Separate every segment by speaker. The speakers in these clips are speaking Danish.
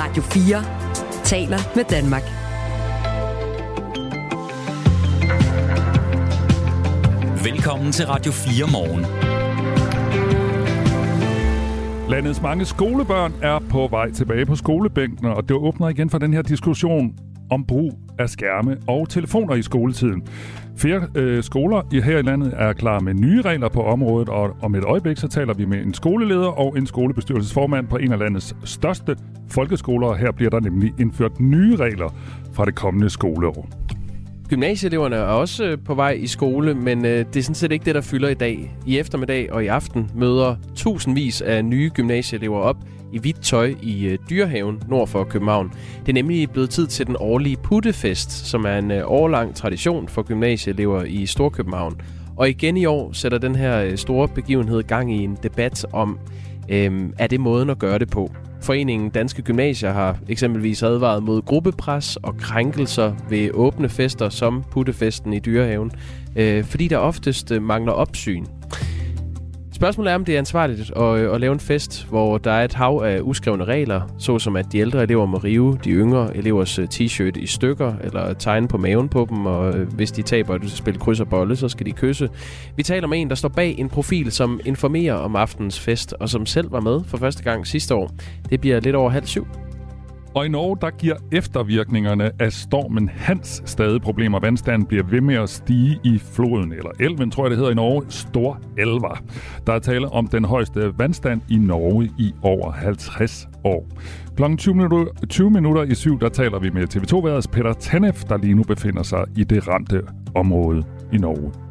Speaker 1: Radio 4 taler med Danmark.
Speaker 2: Velkommen til Radio 4 morgen.
Speaker 3: Landets mange skolebørn er på vej tilbage på skolebænkene, og det åbner igen for den her diskussion om brug af skærme og telefoner i skoletiden. Flere øh, skoler i her i landet er klar med nye regler på området, og om et øjeblik så taler vi med en skoleleder og en skolebestyrelsesformand på en af landets største folkeskoler. Her bliver der nemlig indført nye regler fra det kommende skoleår.
Speaker 4: Gymnasieeleverne er også øh, på vej i skole, men øh, det er sådan set ikke det, der fylder i dag. I eftermiddag og i aften møder tusindvis af nye gymnasieelever op i hvidt tøj i øh, Dyrehaven nord for København. Det er nemlig blevet tid til den årlige puttefest, som er en øh, årlang tradition for gymnasieelever i Storkøbenhavn. Og igen i år sætter den her øh, store begivenhed gang i en debat om, øhm, er det måden at gøre det på? Foreningen Danske Gymnasier har eksempelvis advaret mod gruppepres og krænkelser ved åbne fester som puttefesten i Dyrehaven, øh, fordi der oftest mangler opsyn. Spørgsmålet er, om det er ansvarligt at, øh, at lave en fest, hvor der er et hav af uskrevne regler, såsom at de ældre elever må rive de yngre elevers øh, t-shirt i stykker, eller tegne på maven på dem, og øh, hvis de taber et spil kryds og bolle, så skal de kysse. Vi taler om en, der står bag en profil, som informerer om aftens fest, og som selv var med for første gang sidste år. Det bliver lidt over halv syv.
Speaker 3: Og i Norge, der giver eftervirkningerne af stormen Hans stadig problemer. Vandstanden bliver ved med at stige i floden, eller elven, tror jeg det hedder i Norge, Stor Elver. Der er tale om den højeste vandstand i Norge i over 50 år. Klokken 20 minutter, 20 minutter i syv, der taler vi med TV2-værets Peter Tanef, der lige nu befinder sig i det ramte område i Norge.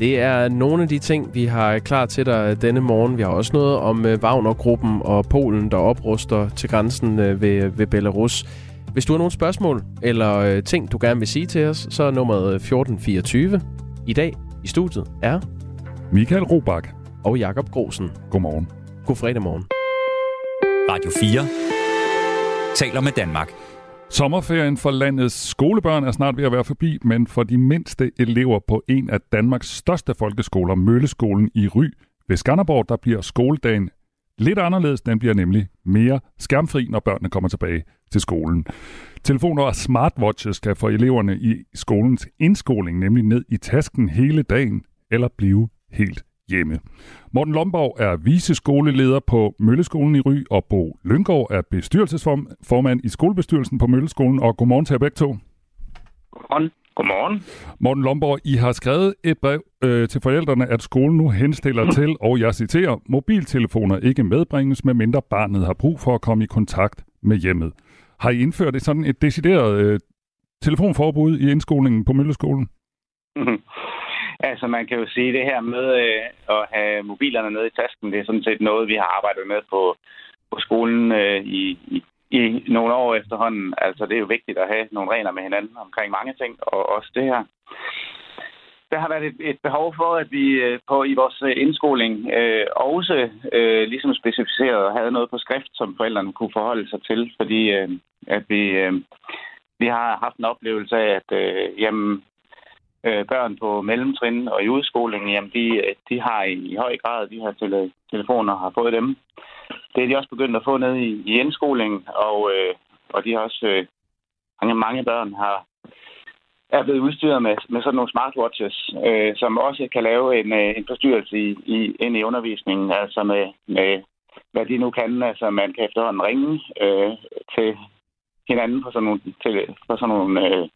Speaker 4: Det er nogle af de ting, vi har klar til dig denne morgen. Vi har også noget om øh, Wagner-gruppen og Polen, der opruster til grænsen øh, ved, ved Belarus. Hvis du har nogle spørgsmål eller øh, ting, du gerne vil sige til os, så er nummeret 1424. I dag i studiet er
Speaker 3: Michael Robach
Speaker 4: og Jakob Grosen.
Speaker 3: Godmorgen.
Speaker 4: God fredag morgen.
Speaker 2: Radio 4 taler med Danmark.
Speaker 3: Sommerferien for landets skolebørn er snart ved at være forbi, men for de mindste elever på en af Danmarks største folkeskoler, Mølleskolen i Ry ved Skanderborg, der bliver skoledagen lidt anderledes. Den bliver nemlig mere skærmfri, når børnene kommer tilbage til skolen. Telefoner og smartwatches kan få eleverne i skolens indskoling nemlig ned i tasken hele dagen eller blive helt hjemme. Morten Lomborg er viseskoleleder på Mølleskolen i Ry, og Bo Lyngård er bestyrelsesformand i skolebestyrelsen på Mølleskolen. Og godmorgen til jer begge to.
Speaker 5: Godmorgen. Godmorgen.
Speaker 3: Morten Lomborg, I har skrevet et brev øh, til forældrene, at skolen nu henstiller til, og jeg citerer, mobiltelefoner ikke medbringes, medmindre barnet har brug for at komme i kontakt med hjemmet. Har I indført et sådan et decideret øh, telefonforbud i indskolingen på Mølleskolen?
Speaker 5: Altså, man kan jo sige, det her med øh, at have mobilerne nede i tasken, det er sådan set noget, vi har arbejdet med på, på skolen øh, i, i, i nogle år efterhånden. Altså, det er jo vigtigt at have nogle regler med hinanden omkring mange ting, og også det her. Der har været et, et behov for, at vi øh, på i vores øh, indskoling øh, også øh, ligesom specificeret og havde noget på skrift, som forældrene kunne forholde sig til, fordi øh, at vi, øh, vi har haft en oplevelse af, at øh, jamen, øh, børn på mellemtrin og i udskolingen, jamen de, øh, de har i, i høj grad de her tele, telefoner, har fået dem. Det er de også begyndt at få ned i, i indskolingen, og, øh, og de har også, øh, mange, mange børn har, er blevet udstyret med, med sådan nogle smartwatches, øh, som også kan lave en, øh, en forstyrrelse i, i, ind i undervisningen, altså med, med hvad de nu kan. Altså man kan efterhånden ringe øh, til hinanden på sådan nogle, til, på sådan nogle øh,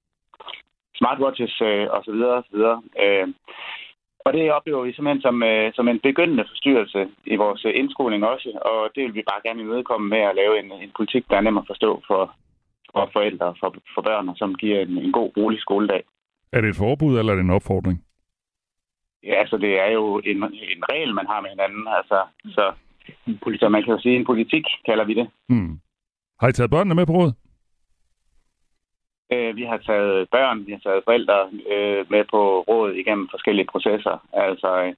Speaker 5: smartwatches øh, osv. osv. Øh, og det oplever vi simpelthen som, øh, som en begyndende forstyrrelse i vores øh, indskoling også, og det vil vi bare gerne imødekomme med at lave en, en politik, der er nem at forstå for, for forældre og for, for børn, og som giver en, en god, rolig skoledag.
Speaker 3: Er det et forbud, eller er det en opfordring?
Speaker 5: Ja, altså det er jo en, en regel, man har med hinanden. Altså, så, så man kan jo sige, en politik kalder vi det.
Speaker 3: Hmm. Har I taget børnene med på råd?
Speaker 5: Øh, vi har taget børn, vi har taget forældre øh, med på råd igennem forskellige processer. Altså, øh,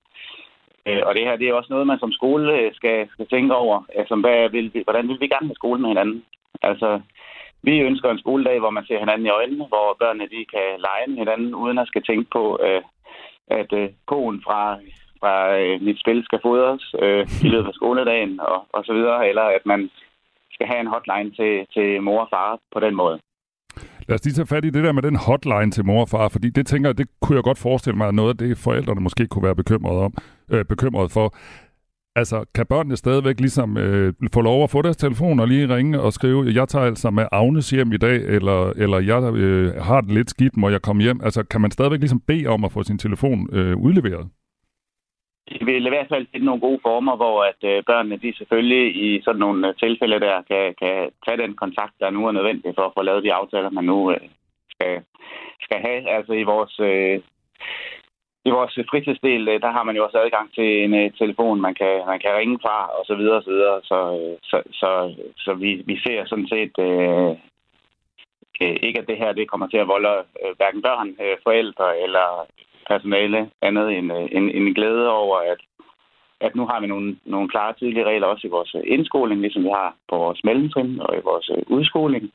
Speaker 5: øh og det her det er også noget, man som skole øh, skal, skal tænke over. Altså, hvad vil vi, hvordan vil vi gerne have skole med hinanden? Altså, vi ønsker en skoledag, hvor man ser hinanden i øjnene, hvor børnene de kan lege med hinanden, uden at skal tænke på, øh, at øh, koen fra, fra øh, mit spil skal fodres øh, i løbet af skoledagen og, og så videre, eller at man skal have en hotline til, til mor og far på den måde.
Speaker 3: Lad os lige tage fat i det der med den hotline til mor og far, fordi det tænker jeg, det kunne jeg godt forestille mig, at noget af det forældrene måske kunne være bekymret, om, øh, bekymret for. Altså, kan børnene stadigvæk ligesom øh, få lov at få deres telefon og lige ringe og skrive, jeg tager altså med Agnes hjem i dag, eller, eller jeg øh, har det lidt skidt, må jeg komme hjem? Altså, kan man stadigvæk ligesom bede om at få sin telefon øh, udleveret?
Speaker 5: Vi vil i hvert fald sætte nogle gode former, hvor at øh, børnene de selvfølgelig i sådan nogle øh, tilfælde der kan, kan tage den kontakt, der nu er nødvendig for at få lavet de aftaler, man nu øh, skal, skal have. Altså i vores, øh, i vores fritidsdel, der har man jo også adgang til en øh, telefon, man kan, man kan ringe fra, og så videre, og så videre. Så, øh, så, så, så vi, vi ser sådan set øh, øh, ikke, at det her det kommer til at volde øh, hverken børn, øh, forældre eller personale andet end, en, end, end glæde over, at, at nu har vi nogle, nogle klare, tydelige regler også i vores øh, indskoling, ligesom vi har på vores mellemtrin og i vores øh, udskoling,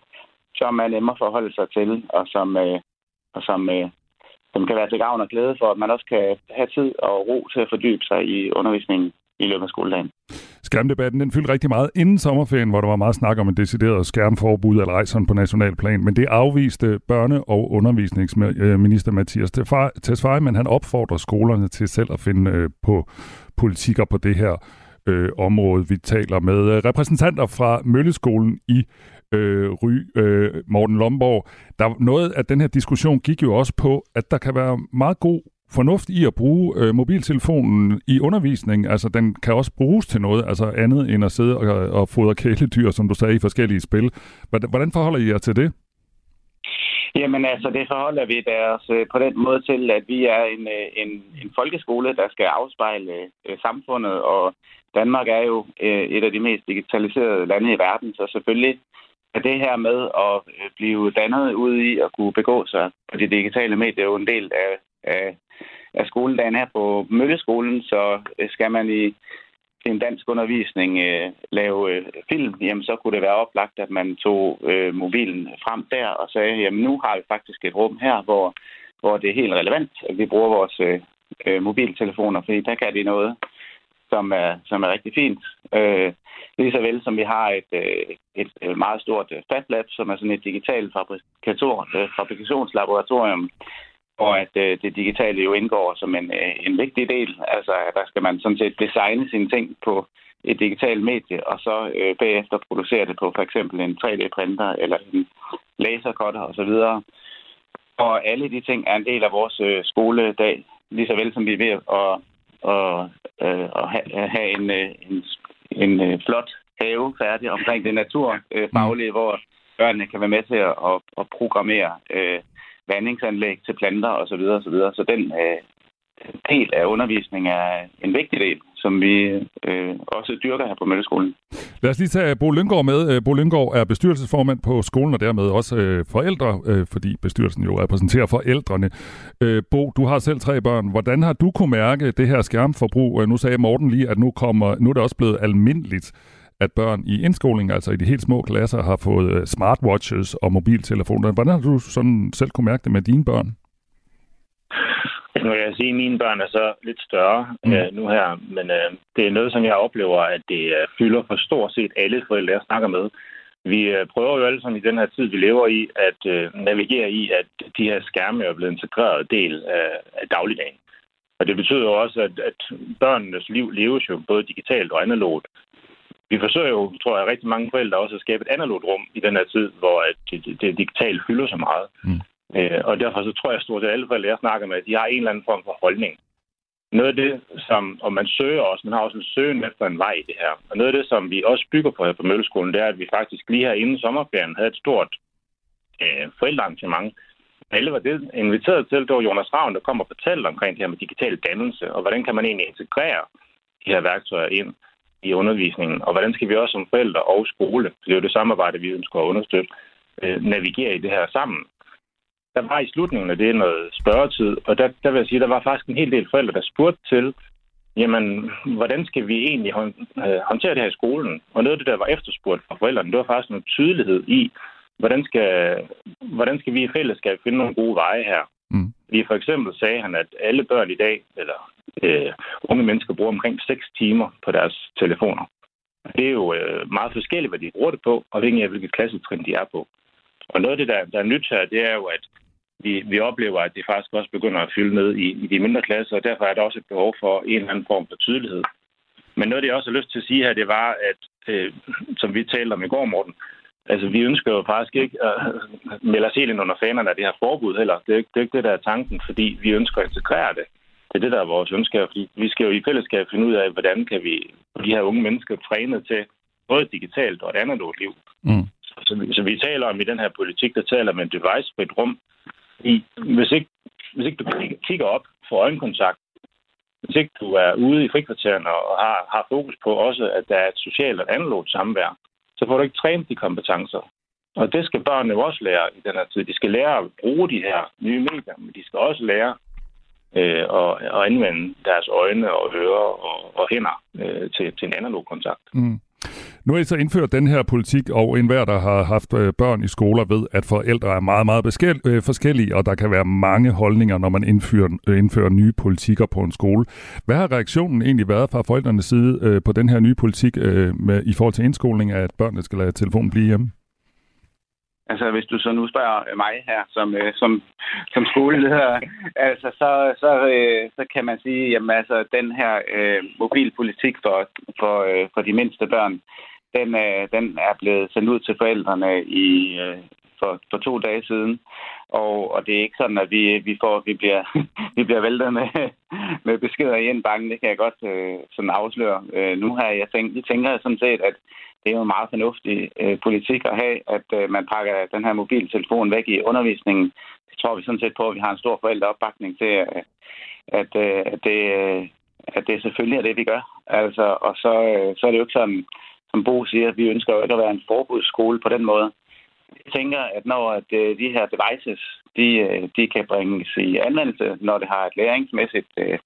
Speaker 5: som er nemmere at forholde sig til, og som, øh, og som, øh, som kan være til gavn og glæde for, at man også kan have tid og ro til at fordybe sig i undervisningen i løbet af skoledagen.
Speaker 3: Skærmdebatten den fyldte rigtig meget inden sommerferien, hvor der var meget snak om en decideret skærmforbud eller ej sådan på national plan, men det afviste børne- og undervisningsminister Mathias Tesfaye, men han opfordrer skolerne til selv at finde øh, på politikker på det her øh, område. Vi taler med repræsentanter fra Mølleskolen i øh, Ry, øh, Morten Lomborg. Der, noget af den her diskussion gik jo også på, at der kan være meget god fornuft i at bruge øh, mobiltelefonen i undervisning. Altså, den kan også bruges til noget altså andet end at sidde og, og fodre kæledyr, som du sagde, i forskellige spil. Hvordan forholder I jer til det?
Speaker 5: Jamen altså, det forholder vi deres øh, på den måde til, at vi er en, øh, en, en folkeskole, der skal afspejle øh, samfundet, og Danmark er jo øh, et af de mest digitaliserede lande i verden, så selvfølgelig er det her med at øh, blive dannet ud i at kunne begå sig på de digitale medier jo en del af, af af skoledagen her på Mølleskolen, så skal man i en dansk undervisning øh, lave øh, film, jamen så kunne det være oplagt, at man tog øh, mobilen frem der og sagde, jamen nu har vi faktisk et rum her, hvor, hvor det er helt relevant, at vi bruger vores øh, øh mobiltelefoner, fordi der kan de noget, som er, som er rigtig fint. Øh, lige så vel som vi har et, øh, et øh, meget stort øh, FatLab, som er sådan et digitalt fabrikator fabrikationslaboratorium, og at øh, det digitale jo indgår som en, øh, en vigtig del. Altså, der skal man sådan set designe sine ting på et digitalt medie, og så øh, bagefter producere det på for eksempel en 3D-printer eller en lasercutter osv. Og alle de ting er en del af vores øh, skoledag, lige så vel som vi er ved at, og, øh, at have, en, øh, en, en øh, flot have færdig omkring det naturfaglige, øh, hvor børnene kan være med til at, at, at programmere øh, vandingsanlæg til planter osv. osv. Så den øh, del af undervisningen er en vigtig del, som vi øh, også dyrker her på Mølleskolen.
Speaker 3: Lad os lige tage Bo Lyngård med. Øh, Bo Lyngård er bestyrelsesformand på skolen, og dermed også øh, forældre, øh, fordi bestyrelsen jo repræsenterer forældrene. Øh, Bo, du har selv tre børn. Hvordan har du kunne mærke det her skærmforbrug? Øh, nu sagde Morten lige, at nu, kommer, nu er det også blevet almindeligt at børn i indskoling, altså i de helt små klasser, har fået øh, smartwatches og mobiltelefoner. Hvordan har du sådan selv kunne mærke det med dine børn?
Speaker 6: Nu kan jeg sige, at mine børn er så lidt større mm. øh, nu her, men øh, det er noget, som jeg oplever, at det øh, fylder for stort set alle forældre, jeg snakker med. Vi øh, prøver jo alle sammen i den her tid, vi lever i, at øh, navigere i, at de her skærme er blevet en integreret del af, af dagligdagen. Og det betyder jo også, at, at børnenes liv leves jo både digitalt og analogt vi forsøger jo, tror jeg, rigtig mange forældre også at skabe et analogt rum i den her tid, hvor at det, det, det digitale fylder så meget. Mm. Øh, og derfor så tror jeg stort set alle forældre, jeg snakker med, at de har en eller anden form for holdning. Noget af det, som, og man søger også, man har også en søgen efter en vej i det her. Og noget af det, som vi også bygger på her på Mølleskolen, det er, at vi faktisk lige her inden sommerferien havde et stort øh, forældrearrangement. Alle var det inviteret til, det var Jonas Ravn, der kom og fortalte omkring det her med digital dannelse, og hvordan kan man egentlig integrere de her værktøjer ind i undervisningen, og hvordan skal vi også som forældre og skole, for det er jo det samarbejde, vi ønsker at understøtte, øh, navigere i det her sammen. Der var i slutningen af det noget spørgetid, og der, der vil jeg sige, der var faktisk en hel del forældre, der spurgte til, jamen, hvordan skal vi egentlig øh, håndtere det her i skolen? Og noget af det, der var efterspurgt fra forældrene, det var faktisk noget tydelighed i, hvordan skal, hvordan skal vi i fællesskab finde nogle gode veje her? Mm. Fordi for eksempel sagde han, at alle børn i dag, eller øh, unge mennesker bruger omkring 6 timer på deres telefoner. Det er jo øh, meget forskelligt, hvad de bruger det på, afhængig af, hvilket klassetrin de er på. Og noget af det, der, der er nyt her, det er jo, at vi, vi oplever, at det faktisk også begynder at fylde ned i, i de mindre klasser, og derfor er der også et behov for en eller anden form for tydelighed. Men noget det, jeg også har lyst til at sige her, det var, at øh, som vi talte om i går, Morten, altså vi ønsker jo faktisk ikke at melde os helt ind under fanerne af det her forbud heller. Det er, ikke, det er ikke det, der er tanken, fordi vi ønsker at integrere det. Det er det, der er vores ønske, fordi vi skal jo i fællesskab finde ud af, hvordan kan vi de her unge mennesker træne til både digitalt og et andet liv. Mm. Så, så, så vi taler om i den her politik, der taler med en device-frit rum. I, hvis, ikke, hvis ikke du kigger op for øjenkontakt, hvis ikke du er ude i frikvartererne og har, har fokus på også, at der er et socialt og analogt samvær, så får du ikke trænet de kompetencer. Og det skal børnene jo også lære i den her tid. De skal lære at bruge de her nye medier, men de skal også lære øh, og, og anvende deres øjne og ører og, og hænder øh, til, til en analog kontakt. Mm.
Speaker 3: Nu er I så indført den her politik, og enhver, der har haft øh, børn i skoler, ved, at forældre er meget, meget øh, forskellige, og der kan være mange holdninger, når man indfører, øh, indfører nye politikker på en skole. Hvad har reaktionen egentlig været fra forældrenes side på den her nye politik med, i forhold til indskoling af, at børnene skal lade telefonen blive hjemme?
Speaker 5: Altså, hvis du så nu spørger mig her som, øh, som, som skoleleder, altså, så, så, øh, så kan man sige, at altså, den her øh, mobilpolitik for, for, øh, for de mindste børn, den, øh, den er blevet sendt ud til forældrene i, øh, for, for to dage siden. Og, og det er ikke sådan, at vi, vi, får, vi, bliver, vi bliver væltet med, med beskeder i en bank. Det kan jeg godt øh, sådan afsløre øh, nu her. Jeg tænker, jeg tænker sådan set, at det er jo en meget fornuftig øh, politik at have, at øh, man pakker den her mobiltelefon væk i undervisningen. Det tror vi sådan set på, at vi har en stor forældreopbakning til, at, at, øh, at, det, øh, at det selvfølgelig er det, vi gør. Altså, og så, øh, så er det jo ikke sådan, som Bo siger, at vi ønsker jo ikke at være en forbudsskole på den måde. Jeg tænker, at når at, øh, de her devices, de, øh, de kan bringes i anvendelse, når det har et læringsmæssigt øh,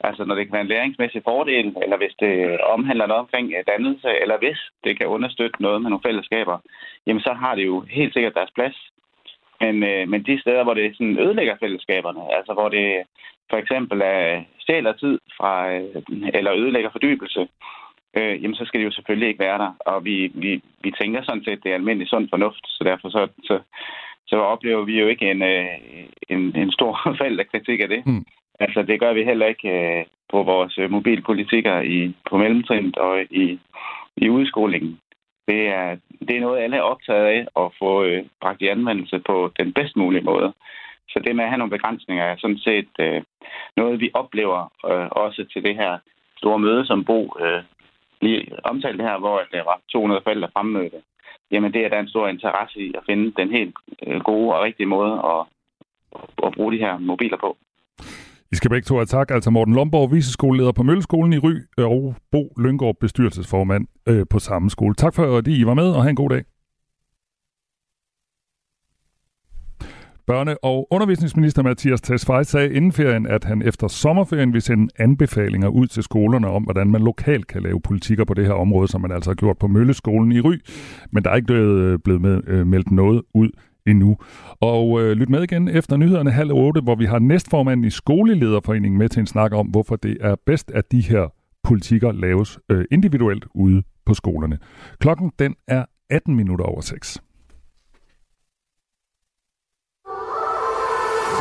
Speaker 5: Altså når det kan være en læringsmæssig fordel, eller hvis det omhandler noget omkring øh, dannelse, eller hvis det kan understøtte noget med nogle fællesskaber, jamen så har det jo helt sikkert deres plads. Men, øh, men de steder, hvor det sådan ødelægger fællesskaberne, altså hvor det for eksempel er stjæler tid fra, øh, eller ødelægger fordybelse, øh, jamen så skal det jo selvfølgelig ikke være der. Og vi, vi, vi tænker sådan set, det er almindelig sund fornuft, så derfor så, så, så oplever vi jo ikke en, en, en stor kritik af det. Mm. Altså, det gør vi heller ikke øh, på vores øh, mobilpolitikker i, på mellemtrinnet og i, i udskolingen. Det er, det er noget, alle er optaget af at få øh, bragt i anvendelse på den bedst mulige måde. Så det med at have nogle begrænsninger er sådan set øh, noget, vi oplever øh, også til det her store møde, som Bo øh, lige omtalte her, hvor der var 200 forældre fremmødte. Jamen, det er der en stor interesse i at finde den helt øh, gode og rigtige måde at, at bruge de her mobiler på.
Speaker 3: I skal begge to have tak. Altså Morten Lomborg, viseskoleleder på Mølleskolen i Ry, og Bo Lyngård, bestyrelsesformand øh, på samme skole. Tak for, at I var med, og have en god dag. Børne- og undervisningsminister Mathias Tesfaye sagde inden ferien, at han efter sommerferien vil sende anbefalinger ud til skolerne om, hvordan man lokalt kan lave politikker på det her område, som man altså har gjort på Mølleskolen i Ry. Men der er ikke blevet, øh, blevet med, øh, meldt noget ud endnu. Og øh, lyt med igen efter nyhederne halv otte, hvor vi har næstformanden i Skolelederforeningen med til en snak om, hvorfor det er bedst, at de her politikker laves øh, individuelt ude på skolerne. Klokken den er 18 minutter over 6.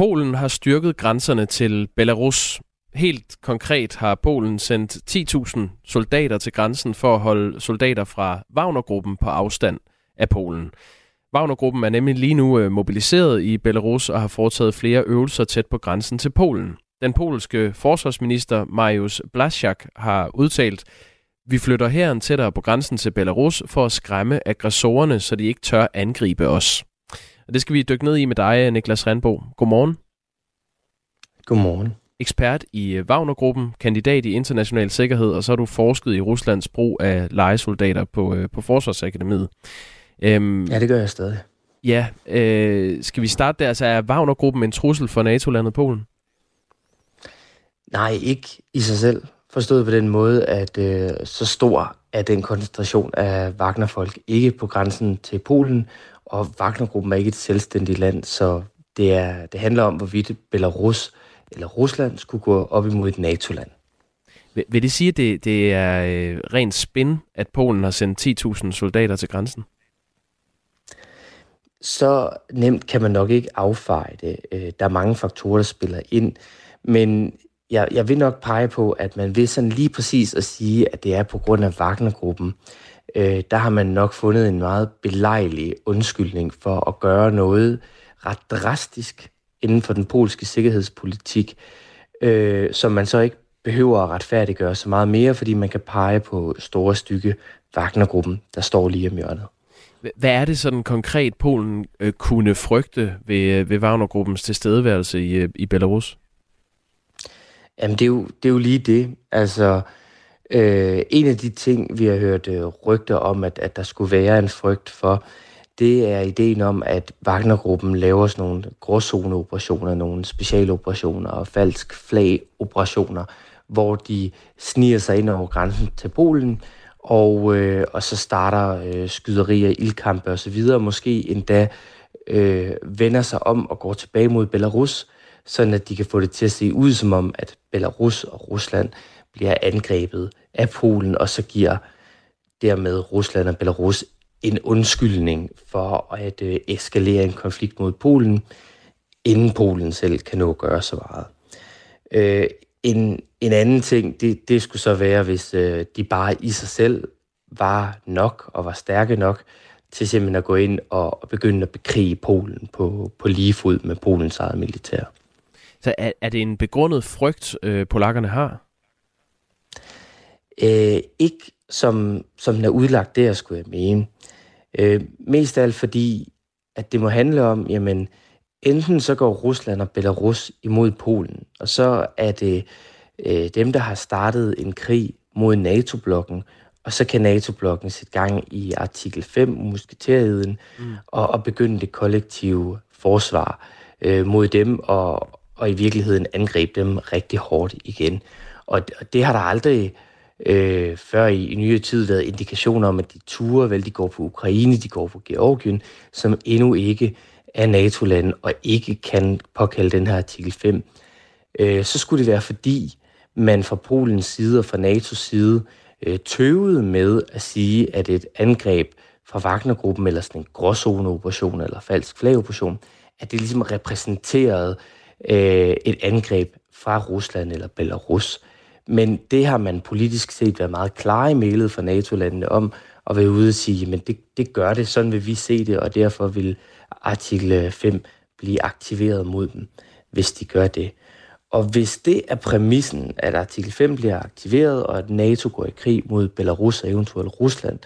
Speaker 4: Polen har styrket grænserne til Belarus. Helt konkret har Polen sendt 10.000 soldater til grænsen for at holde soldater fra Wagnergruppen på afstand af Polen. Wagnergruppen er nemlig lige nu øh, mobiliseret i Belarus og har foretaget flere øvelser tæt på grænsen til Polen. Den polske forsvarsminister Mariusz Blaszczak har udtalt, vi flytter herren tættere på grænsen til Belarus for at skræmme aggressorerne, så de ikke tør angribe os. Det skal vi dykke ned i med dig, Niklas Randbo. Godmorgen.
Speaker 7: Godmorgen.
Speaker 4: ekspert i øh, Wagner-gruppen, kandidat i international sikkerhed, og så har du forsket i Ruslands brug af legesoldater på, øh, på Forsvarsakademiet.
Speaker 7: Øhm, ja, det gør jeg stadig.
Speaker 4: Ja, øh, skal vi starte der? Altså, er Wagner-gruppen en trussel for NATO-landet Polen?
Speaker 7: Nej, ikke i sig selv. Forstået på den måde, at øh, så stor er den koncentration af Wagner-folk ikke på grænsen til Polen, og Wagner-gruppen er ikke et selvstændigt land, så det, er, det handler om, hvorvidt Belarus eller Rusland skulle gå op imod et NATO-land.
Speaker 4: Vil, vil det sige, at det, det er øh, rent spin, at Polen har sendt 10.000 soldater til grænsen?
Speaker 7: Så nemt kan man nok ikke affeje det. Øh, der er mange faktorer, der spiller ind. Men jeg, jeg vil nok pege på, at man vil sådan lige præcis at sige, at det er på grund af Wagner-gruppen. Øh, der har man nok fundet en meget belejlig undskyldning for at gøre noget ret drastisk inden for den polske sikkerhedspolitik, øh, som man så ikke behøver at retfærdiggøre så meget mere, fordi man kan pege på store stykke Wagner-gruppen, der står lige om hjørnet.
Speaker 4: Hvad er det sådan konkret, Polen øh, kunne frygte ved, øh, ved Wagner-gruppens tilstedeværelse i, øh, i Belarus?
Speaker 7: Jamen, det er jo, det er jo lige det. Altså, øh, en af de ting, vi har hørt øh, rygter om, at, at der skulle være en frygt for, det er ideen om, at Wagner-gruppen laver sådan nogle gråzoneoperationer, nogle specialoperationer og falsk flag-operationer, hvor de sniger sig ind over grænsen til Polen, og, øh, og så starter øh, skyderier, ildkampe osv., måske endda øh, vender sig om og går tilbage mod Belarus, sådan at de kan få det til at se ud som om, at Belarus og Rusland bliver angrebet af Polen, og så giver dermed Rusland og Belarus en undskyldning for at øh, eskalere en konflikt mod Polen, inden Polen selv kan nå at gøre så meget. Øh, en, en anden ting, det, det skulle så være, hvis øh, de bare i sig selv var nok og var stærke nok til simpelthen at gå ind og, og begynde at bekrige Polen på, på lige fod med Polens eget militær.
Speaker 4: Så er, er det en begrundet frygt, øh, polakkerne har?
Speaker 7: Øh, ikke som, som den er udlagt der, skulle jeg mene. Øh, mest af alt fordi, at det må handle om, jamen, enten så går Rusland og Belarus imod Polen, og så er det øh, dem, der har startet en krig mod NATO-blokken, og så kan NATO-blokken sætte gang i artikel 5, musketeriden, mm. og, og begynde det kollektive forsvar øh, mod dem, og, og i virkeligheden angribe dem rigtig hårdt igen. Og, og det har der aldrig øh, før i, i nyere tid været indikationer om, at de ture, vel, de går på Ukraine, de går på Georgien, som endnu ikke er NATO-lande og ikke kan påkalde den her artikel 5. Øh, så skulle det være fordi, man fra Polens side og fra NATO's side øh, tøvede med at sige, at et angreb fra Wagner-gruppen, eller sådan en gråzoneoperation eller falsk flag-operation, at det ligesom repræsenterede øh, et angreb fra Rusland eller Belarus. Men det har man politisk set været meget klar i mailet fra NATO-landene om, at være ude og sige, men det, det gør det, sådan vil vi se det, og derfor vil artikel 5 blive aktiveret mod dem, hvis de gør det. Og hvis det er præmissen, at artikel 5 bliver aktiveret, og at NATO går i krig mod Belarus og eventuelt Rusland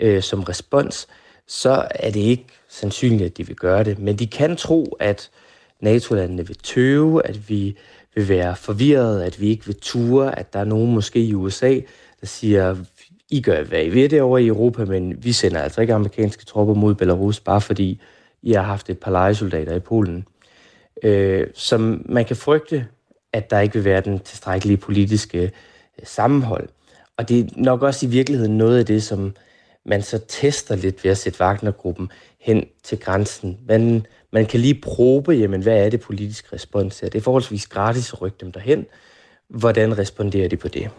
Speaker 7: øh, som respons, så er det ikke sandsynligt, at de vil gøre det. Men de kan tro, at NATO-landene vil tøve, at vi vil være forvirret, at vi ikke vil ture, at der er nogen måske i USA, der siger, I gør, hvad I vil over i Europa, men vi sender altså ikke amerikanske tropper mod Belarus, bare fordi I har haft et par legesoldater i Polen. Øh, som man kan frygte, at der ikke vil være den tilstrækkelige politiske øh, sammenhold. Og det er nok også i virkeligheden noget af det, som man så tester lidt ved at sætte Wagner-gruppen hen til grænsen. Man, man kan lige probe, jamen, hvad er det politiske respons her? Det er forholdsvis gratis at rykke dem derhen. Hvordan responderer de på det?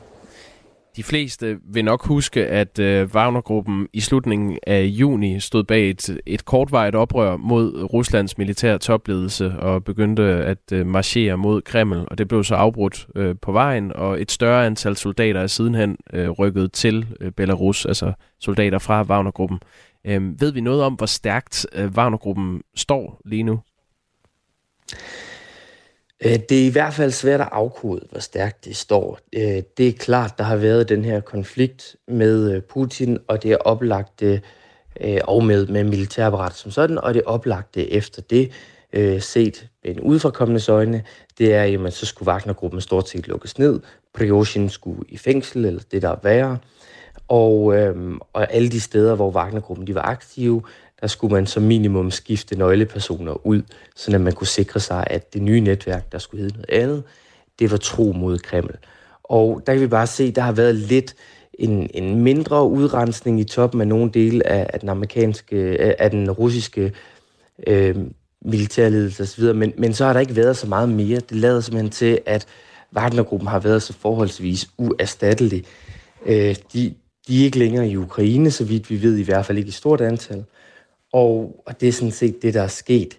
Speaker 4: De fleste vil nok huske, at øh, Wagner-gruppen i slutningen af juni stod bag et, et kortvarigt oprør mod Ruslands militære topledelse og begyndte at øh, marchere mod Kreml, og det blev så afbrudt øh, på vejen, og et større antal soldater er sidenhen øh, rykket til øh, Belarus, altså soldater fra Wagner-gruppen. Øh, ved vi noget om, hvor stærkt øh, Wagner-gruppen står lige nu?
Speaker 7: Øh, det er i hvert fald svært at afkode, hvor stærkt det står. Øh, det er klart, der har været den her konflikt med øh, Putin, og det er oplagt og med, med militærapparatet som sådan, og det er efter det, set med en udefrakommende øjne, det er, at så skulle Wagnergruppen stort set lukkes ned. Prigozhin skulle i fængsel, eller det der er værre. Og, øhm, og alle de steder, hvor Wagnergruppen de var aktive, der skulle man som minimum skifte nøglepersoner ud, så man kunne sikre sig, at det nye netværk, der skulle hedde noget andet, det var tro mod Kreml. Og der kan vi bare se, der har været lidt en, en mindre udrensning i toppen af nogle dele af, af den amerikanske, af den russiske øh, militærledelse osv., men, men så har der ikke været så meget mere. Det lader simpelthen til, at Wagnergruppen har været så forholdsvis uerstattelig. Øh, de, de er ikke længere i Ukraine, så vidt vi ved, i hvert fald ikke i stort antal. Og, og det er sådan set det, der er sket.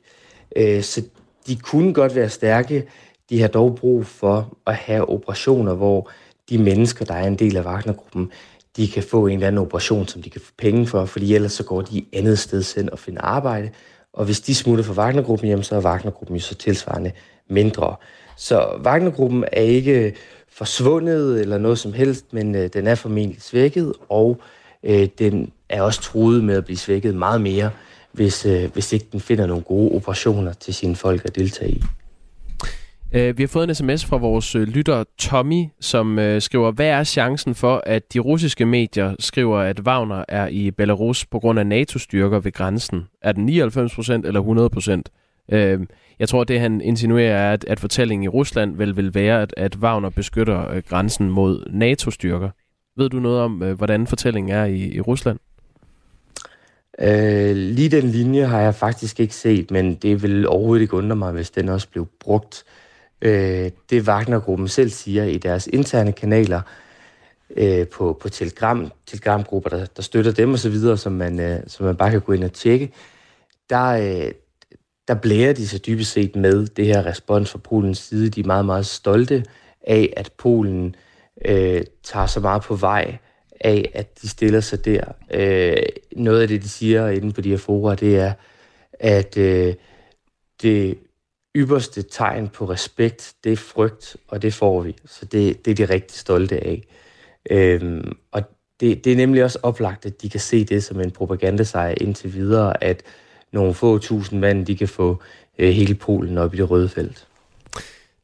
Speaker 7: Øh, så de kunne godt være stærke. De har dog brug for at have operationer, hvor de mennesker, der er en del af Wagnergruppen, de kan få en eller anden operation, som de kan få penge for, fordi ellers så går de andet sted hen og finder arbejde. Og hvis de smutter fra Wagnergruppen hjem, så er Wagnergruppen jo så tilsvarende mindre. Så Wagnergruppen er ikke forsvundet eller noget som helst, men øh, den er formentlig svækket, og øh, Øh, den er også truet med at blive svækket meget mere, hvis, øh, hvis ikke den finder nogle gode operationer til sine folk at deltage i.
Speaker 4: Øh, vi har fået en sms fra vores øh, lytter Tommy, som skriver, hvad er chancen for, at de russiske medier skriver, at Wagner er i Belarus på grund af NATO-styrker ved grænsen? Er den 99% eller 100%? Jeg tror, det han insinuerer er, at, at fortællingen i Rusland vel vil være, at, at Wagner beskytter grænsen mod NATO-styrker. Ved du noget om, øh, hvordan fortællingen er i, i Rusland?
Speaker 7: Øh, lige den linje har jeg faktisk ikke set, men det vil overhovedet ikke undre mig, hvis den også blev brugt øh, det Wagner-gruppen selv siger i deres interne kanaler øh, på, på Telegram, Telegram-grupper, der, der støtter dem osv., som man, øh, som man bare kan gå ind og tjekke, der, øh, der blærer de sig dybest set med det her respons fra Polens side. De er meget, meget stolte af, at Polen øh, Øh, tager så meget på vej af, at de stiller sig der. Øh, noget af det, de siger inde på de her fora, det er, at øh, det ypperste tegn på respekt, det er frygt, og det får vi. Så det, det er de rigtig stolte af. Øhm, og det, det er nemlig også oplagt, at de kan se det som en propagandasejr indtil videre, at nogle få tusind mand, de kan få øh, hele Polen op i det røde felt.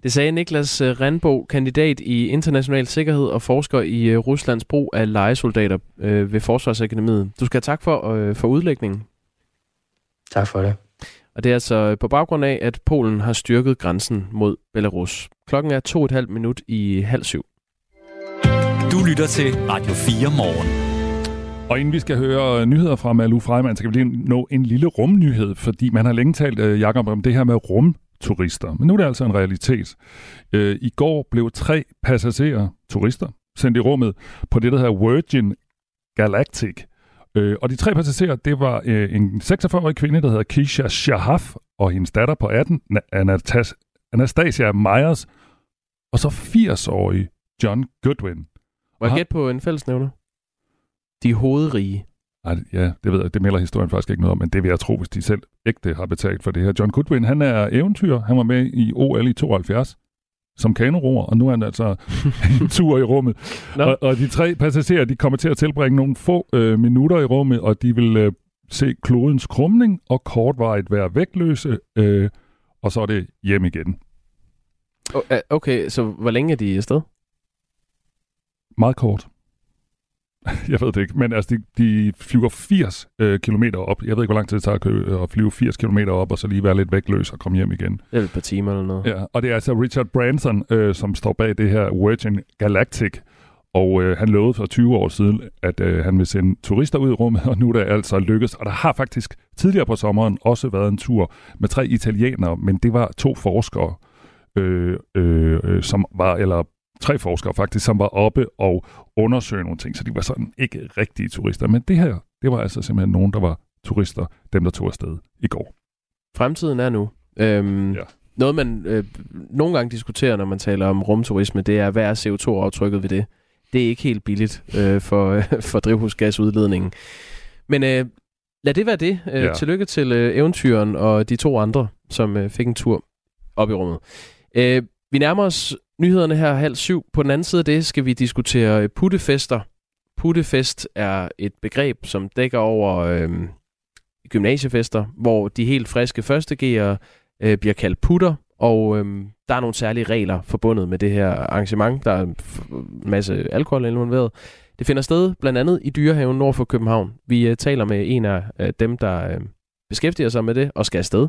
Speaker 4: Det sagde Niklas øh, Randbo, kandidat i international sikkerhed og forsker i øh, Ruslands brug af legesoldater øh, ved Forsvarsakademiet. Du skal have tak for, for udlægningen.
Speaker 7: Tak for det.
Speaker 4: Og det er altså på baggrund af, at Polen har styrket grænsen mod Belarus. Klokken er to et halvt minut i halv syv.
Speaker 2: Du lytter til Radio 4 morgen.
Speaker 3: Og inden vi skal høre nyheder fra Malu Freiman, så kan vi lige nå en lille rumnyhed, fordi man har længe talt, Jacob, om det her med rumturister. Men nu er det altså en realitet. Uh, I går blev tre passagerer, turister, sendt i rummet på det, der hedder Virgin Galactic – Øh, og de tre passagerer, det var øh, en 46-årig kvinde, der hedder Kisha Shahaf, og hendes datter på 18, Anatas, Anastasia Myers, og så 80-årig John Goodwin.
Speaker 4: Må jeg gætte på en fællesnævner? De er hovedrige.
Speaker 3: Ej, ja, det ved jeg, det melder historien faktisk ikke noget om, men det vil jeg tro, hvis de selv ægte har betalt for det her. John Goodwin, han er eventyr. Han var med i OL i 72 som kanoroer, og nu er han altså en tur i rummet. No. Og, og de tre passagerer, de kommer til at tilbringe nogle få øh, minutter i rummet, og de vil øh, se klodens krumning og kortvarigt være vægtløse, øh, og så er det hjem igen.
Speaker 4: Okay, så hvor længe er de afsted?
Speaker 3: Meget kort. jeg ved det ikke, men altså, de, de flyver 80 øh, km op. Jeg ved ikke, hvor lang tid det tager at, kø- at flyve 80 km op, og så lige være lidt vægtløs og komme hjem igen.
Speaker 4: Det er et par timer eller noget.
Speaker 3: Ja, og det er altså Richard Branson, øh, som står bag det her Virgin Galactic, og øh, han lovede for 20 år siden, at øh, han vil sende turister ud i rummet, og nu er det altså lykkedes. Og der har faktisk tidligere på sommeren også været en tur med tre italienere, men det var to forskere, øh, øh, øh som var, eller tre forskere faktisk, som var oppe og undersøge nogle ting, så de var sådan ikke rigtige turister. Men det her, det var altså simpelthen nogen, der var turister, dem der tog afsted i går.
Speaker 4: Fremtiden er nu. Øhm, ja. Noget, man øh, nogle gange diskuterer, når man taler om rumturisme, det er, hvad er CO2-aftrykket ved det? Det er ikke helt billigt øh, for, øh, for drivhusgasudledningen. Men øh, lad det være det. Øh, ja. Tillykke til øh, eventyren og de to andre, som øh, fik en tur op i rummet. Øh, vi nærmer os nyhederne her halv syv. På den anden side af det skal vi diskutere øh, puttefester. Puttefest er et begreb, som dækker over øh, gymnasiefester, hvor de helt friske førstegere øh, bliver kaldt putter, og øh, der er nogle særlige regler forbundet med det her arrangement. Der er en masse alkohol involveret. Det finder sted blandt andet i Dyrehaven nord for København. Vi øh, taler med en af øh, dem, der øh, beskæftiger sig med det og skal afsted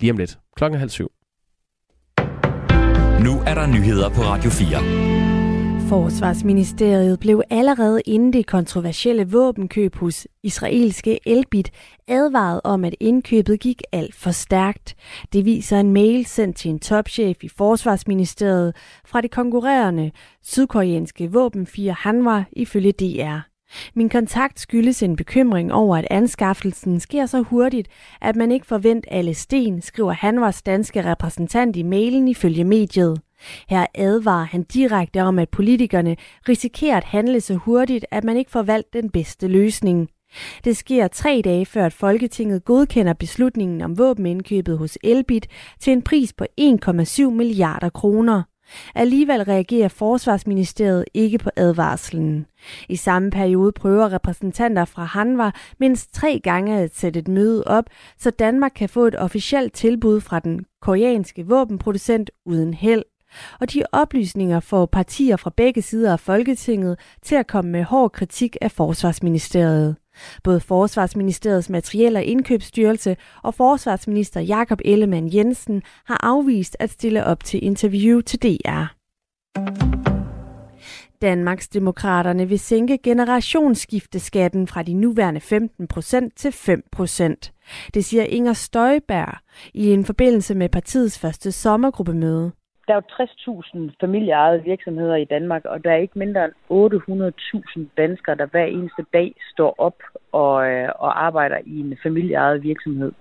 Speaker 4: lige om lidt. Klokken halv syv.
Speaker 2: Nu er der nyheder på Radio 4.
Speaker 8: Forsvarsministeriet blev allerede inden det kontroversielle våbenkøb hos israelske Elbit advaret om, at indkøbet gik alt for stærkt. Det viser en mail sendt til en topchef i Forsvarsministeriet fra det konkurrerende sydkoreanske våbenfirma Hanwha ifølge DR. Min kontakt skyldes en bekymring over, at anskaffelsen sker så hurtigt, at man ikke forventer alle sten, skriver Hanvars danske repræsentant i mailen ifølge mediet. Her advarer han direkte om, at politikerne risikerer at handle så hurtigt, at man ikke får valgt den bedste løsning. Det sker tre dage før, at Folketinget godkender beslutningen om våbenindkøbet hos Elbit til en pris på 1,7 milliarder kroner. Alligevel reagerer Forsvarsministeriet ikke på advarslen. I samme periode prøver repræsentanter fra Hanva mindst tre gange at sætte et møde op, så Danmark kan få et officielt tilbud fra den koreanske våbenproducent uden held og de oplysninger får partier fra begge sider af Folketinget til at komme med hård kritik af Forsvarsministeriet. Både Forsvarsministeriets Materiel- og Indkøbsstyrelse og Forsvarsminister Jakob Ellemann Jensen har afvist at stille op til interview til DR. Danmarks Demokraterne vil sænke generationsskifteskatten fra de nuværende 15% til 5% Det siger Inger Støjberg i en forbindelse med partiets første sommergruppemøde
Speaker 9: der er jo 60.000 familieejede virksomheder i Danmark, og der er ikke mindre end 800.000 danskere, der hver eneste dag står op og, øh, og arbejder i en familieejet virksomhed.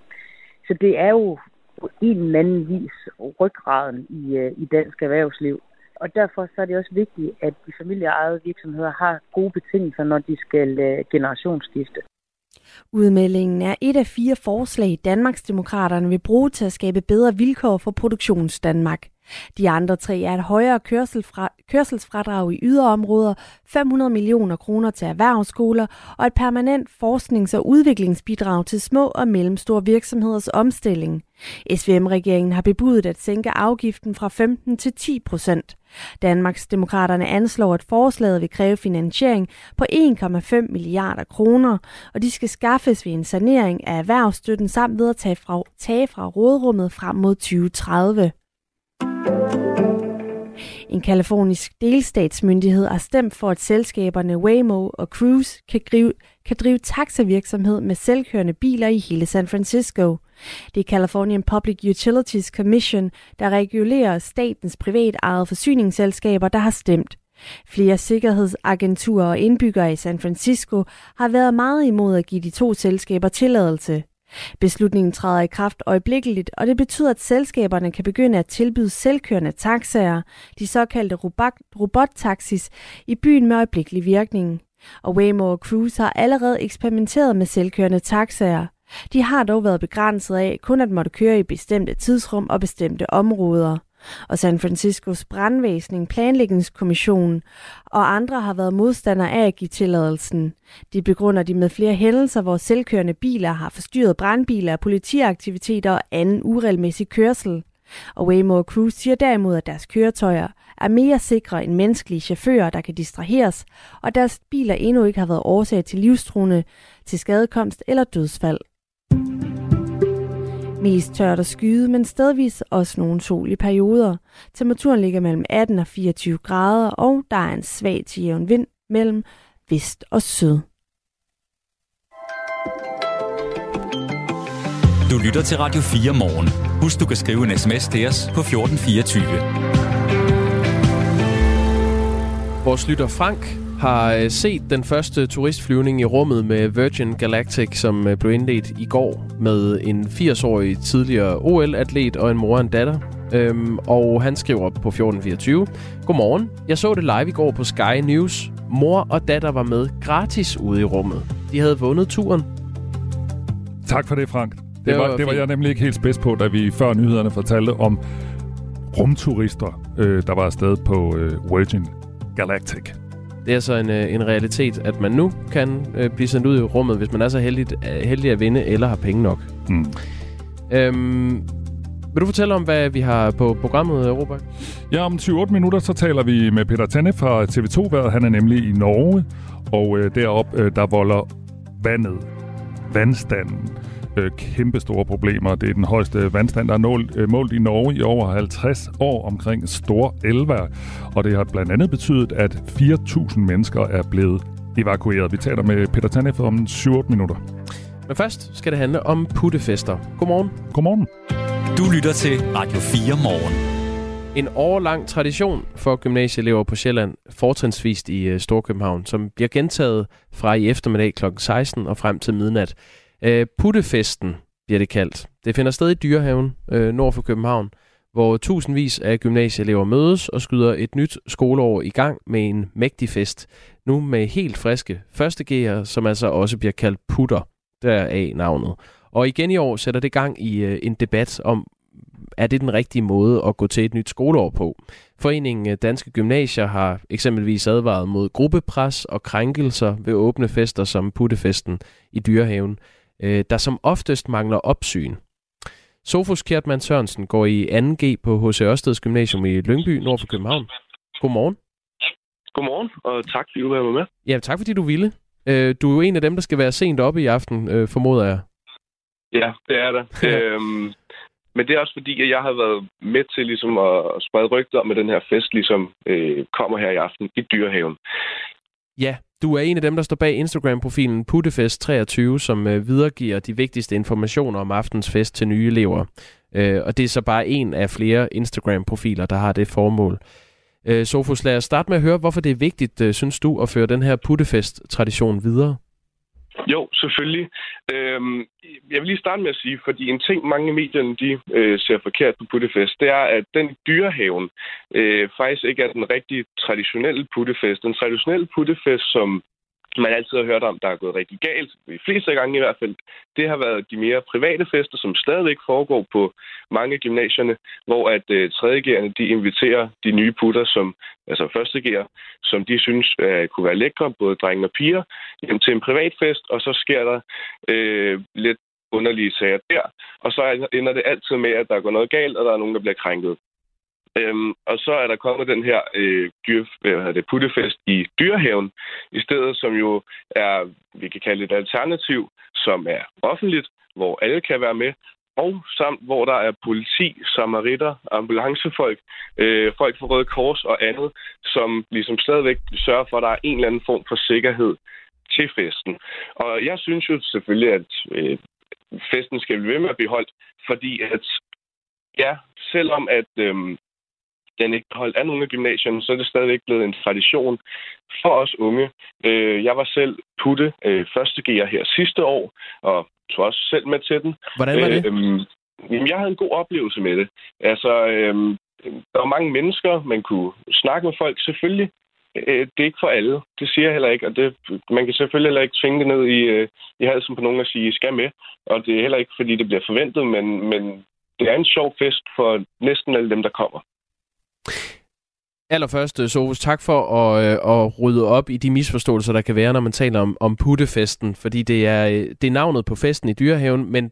Speaker 9: Så det er jo på en eller anden vis ryggraden i, øh, i dansk erhvervsliv. Og derfor så er det også vigtigt, at de familieejede virksomheder har gode betingelser, når de skal øh, generationsskifte.
Speaker 8: Udmeldingen er et af fire forslag, Danmarksdemokraterne vil bruge til at skabe bedre vilkår for produktionsdanmark. De andre tre er et højere kørselsfra, kørselsfradrag i yderområder, 500 millioner kroner til erhvervsskoler og et permanent forsknings- og udviklingsbidrag til små og mellemstore virksomheders omstilling. SVM-regeringen har bebudet at sænke afgiften fra 15 til 10 procent. Danmarks Demokraterne anslår, at forslaget vil kræve finansiering på 1,5 milliarder kroner, og de skal skaffes ved en sanering af erhvervsstøtten samt ved at tage fra, tage fra rådrummet frem mod 2030. En kalifornisk delstatsmyndighed har stemt for, at selskaberne Waymo og Cruise kan, drive, kan drive taxavirksomhed med selvkørende biler i hele San Francisco. Det er Californian Public Utilities Commission, der regulerer statens privatejede forsyningsselskaber, der har stemt. Flere sikkerhedsagenturer og indbyggere i San Francisco har været meget imod at give de to selskaber tilladelse. Beslutningen træder i kraft øjeblikkeligt, og det betyder, at selskaberne kan begynde at tilbyde selvkørende taxaer, de såkaldte robottaxis, i byen med øjeblikkelig virkning. Og Waymo og Cruise har allerede eksperimenteret med selvkørende taxaer. De har dog været begrænset af kun at måtte køre i bestemte tidsrum og bestemte områder og San Franciscos brandvæsning, planlægningskommission og andre har været modstandere af at give tilladelsen. De begrunder de med flere hændelser, hvor selvkørende biler har forstyrret brandbiler, politiaktiviteter og anden uregelmæssig kørsel. Og Waymo og Cruise siger derimod, at deres køretøjer er mere sikre end menneskelige chauffører, der kan distraheres, og deres biler endnu ikke har været årsag til livstruende, til skadekomst eller dødsfald. Mest tørt og skyde, men stedvis også nogle sol i perioder. Temperaturen ligger mellem 18 og 24 grader, og der er en svag til jævn vind mellem vest og syd.
Speaker 2: Du lytter til Radio 4 morgen. Husk, du kan skrive en sms til os på 1424.
Speaker 4: Vores lytter Frank har øh, set den første turistflyvning i rummet med Virgin Galactic, som øh, blev indledt i går med en 80-årig tidligere OL-atlet og en mor og en datter. Øhm, og han skriver på 1424. Godmorgen. Jeg så det live i går på Sky News. Mor og datter var med gratis ude i rummet. De havde vundet turen.
Speaker 3: Tak for det, Frank. Det, det, var, var, det var jeg nemlig ikke helt spids på, da vi før nyhederne fortalte om rumturister, øh, der var afsted på øh, Virgin Galactic.
Speaker 4: Det er så en, øh, en realitet, at man nu kan øh, blive sendt ud i rummet, hvis man er så heldig, øh, heldig at vinde eller har penge nok. Mm. Øhm, Vil du fortælle om, hvad vi har på programmet, Robert?
Speaker 3: Ja, om 20 minutter, så taler vi med Peter Tanne fra TV2 Han er nemlig i Norge, og øh, deroppe, øh, der volder vandet, vandstanden, øh, kæmpe store problemer. Det er den højeste vandstand, der er målt, øh, målt i Norge i over 50 år omkring store elver. Og det har blandt andet betydet, at 4.000 mennesker er blevet evakueret. Vi taler med Peter Tanef om 7 minutter.
Speaker 4: Men først skal det handle om puttefester. Godmorgen.
Speaker 3: Godmorgen.
Speaker 2: Du lytter til Radio 4 morgen.
Speaker 4: En årlang tradition for gymnasieelever på Sjælland, fortrinsvist i øh, Storkøbenhavn, som bliver gentaget fra i eftermiddag kl. 16 og frem til midnat. Øh, puttefesten bliver det kaldt. Det finder sted i Dyrehaven øh, nord for København, hvor tusindvis af gymnasieelever mødes og skyder et nyt skoleår i gang med en mægtig fest. Nu med helt friske førstegear, som altså også bliver kaldt putter, deraf navnet. Og igen i år sætter det gang i øh, en debat om, er det den rigtige måde at gå til et nyt skoleår på? Foreningen øh, Danske Gymnasier har eksempelvis advaret mod gruppepres og krænkelser ved åbne fester som puttefesten i Dyrehaven øh, der som oftest mangler opsyn. Sofus Kjertmann Sørensen går i 2G på H.C. Ørsteds Gymnasium i Lyngby, nord for København. Godmorgen.
Speaker 10: Godmorgen, og tak fordi du var med.
Speaker 4: Ja, tak fordi du ville. Øh, du er jo en af dem, der skal være sent oppe i aften, øh, formoder jeg.
Speaker 10: Ja, det er det. øhm, men det er også fordi, at jeg har været med til ligesom at sprede rygter om, at den her fest ligesom øh, kommer her i aften i Dyrehaven.
Speaker 4: Ja, du er en af dem, der står bag Instagram-profilen Puttefest23, som øh, videregiver de vigtigste informationer om aftens fest til nye elever. Øh, og det er så bare en af flere Instagram-profiler, der har det formål. Øh, Sofus, lad os starte med at høre, hvorfor det er vigtigt, øh, synes du, at føre den her puttefest-tradition videre?
Speaker 10: Jo, selvfølgelig. Øhm, jeg vil lige starte med at sige, fordi en ting, mange medierne de, øh, ser forkert på puttefest, det er, at den dyrehaven øh, faktisk ikke er den rigtig traditionelle puttefest. Den traditionelle puttefest, som man altid har hørt om, der er gået rigtig galt, i fleste gange i hvert fald, det har været de mere private fester, som stadigvæk foregår på mange gymnasierne, hvor at øh, tredjegerne, de inviterer de nye putter, som, altså førstegere, som de synes øh, kunne være lækre, både drenge og piger, hjem til en privat fest, og så sker der øh, lidt underlige sager der, og så ender det altid med, at der går noget galt, og der er nogen, der bliver krænket. Øhm, og så er der kommet den her øh, dyr, hvad det, puttefest i Dyrehaven, i stedet som jo er, vi kan kalde et alternativ, som er offentligt, hvor alle kan være med, og samt hvor der er politi, samaritter, ambulancefolk, øh, folk fra Røde Kors og andet, som ligesom stadigvæk sørger for, at der er en eller anden form for sikkerhed til festen. Og jeg synes jo selvfølgelig, at øh, festen skal blive ved med at blive holdt, fordi at ja, selvom at øh, den ikke holdt af nogle af gymnasierne, så er det stadigvæk blevet en tradition for os unge. Øh, jeg var selv putte øh, første gear her sidste år, og tog også selv med til den.
Speaker 4: Hvordan var det?
Speaker 10: Øh, jamen, jeg havde en god oplevelse med det. Altså, øh, der var mange mennesker, man kunne snakke med folk. Selvfølgelig, øh, det er ikke for alle. Det siger jeg heller ikke, og det, man kan selvfølgelig heller ikke tvinge det ned i, øh, i halsen på nogen og sige, skal med. Og det er heller ikke, fordi det bliver forventet, men, men det er en sjov fest for næsten alle dem, der kommer.
Speaker 4: Allerførst, øh, Sofus, tak for at, øh, at rydde op i de misforståelser, der kan være, når man taler om, om puttefesten. Fordi det er, øh, det er navnet på festen i Dyrehaven, men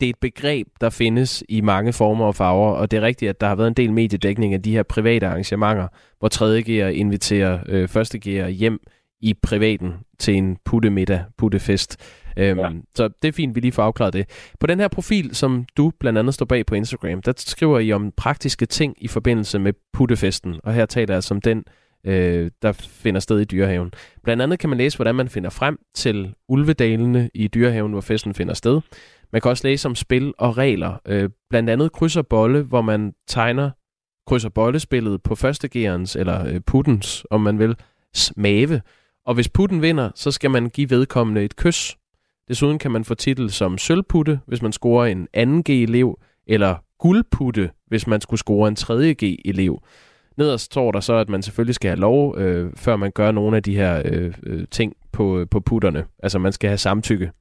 Speaker 4: det er et begreb, der findes i mange former og farver, og det er rigtigt, at der har været en del mediedækning af de her private arrangementer, hvor 3. Inviterer øh, første hjem i privaten til en puttemiddag, puttefest. Øhm, ja. Så det er fint, vi lige får afklaret det. På den her profil, som du blandt andet står bag på Instagram, der skriver I om praktiske ting i forbindelse med puttefesten. Og her taler jeg som den, øh, der finder sted i Dyrehaven. Blandt andet kan man læse, hvordan man finder frem til ulvedalene i Dyrehaven, hvor festen finder sted. Man kan også læse om spil og regler. Øh, blandt andet krydser bolle, hvor man tegner krydser bollespillet på førstegerens, eller øh, puttens, om man vil, smave. Og hvis putten vinder, så skal man give vedkommende et kys. Desuden kan man få titel som sølvputte, hvis man scorer en 2G-elev, eller guldputte, hvis man skulle score en 3G-elev. Nederst står der så, at man selvfølgelig skal have lov, øh, før man gør nogle af de her øh, øh, ting på, øh, på putterne. Altså man skal have samtykke.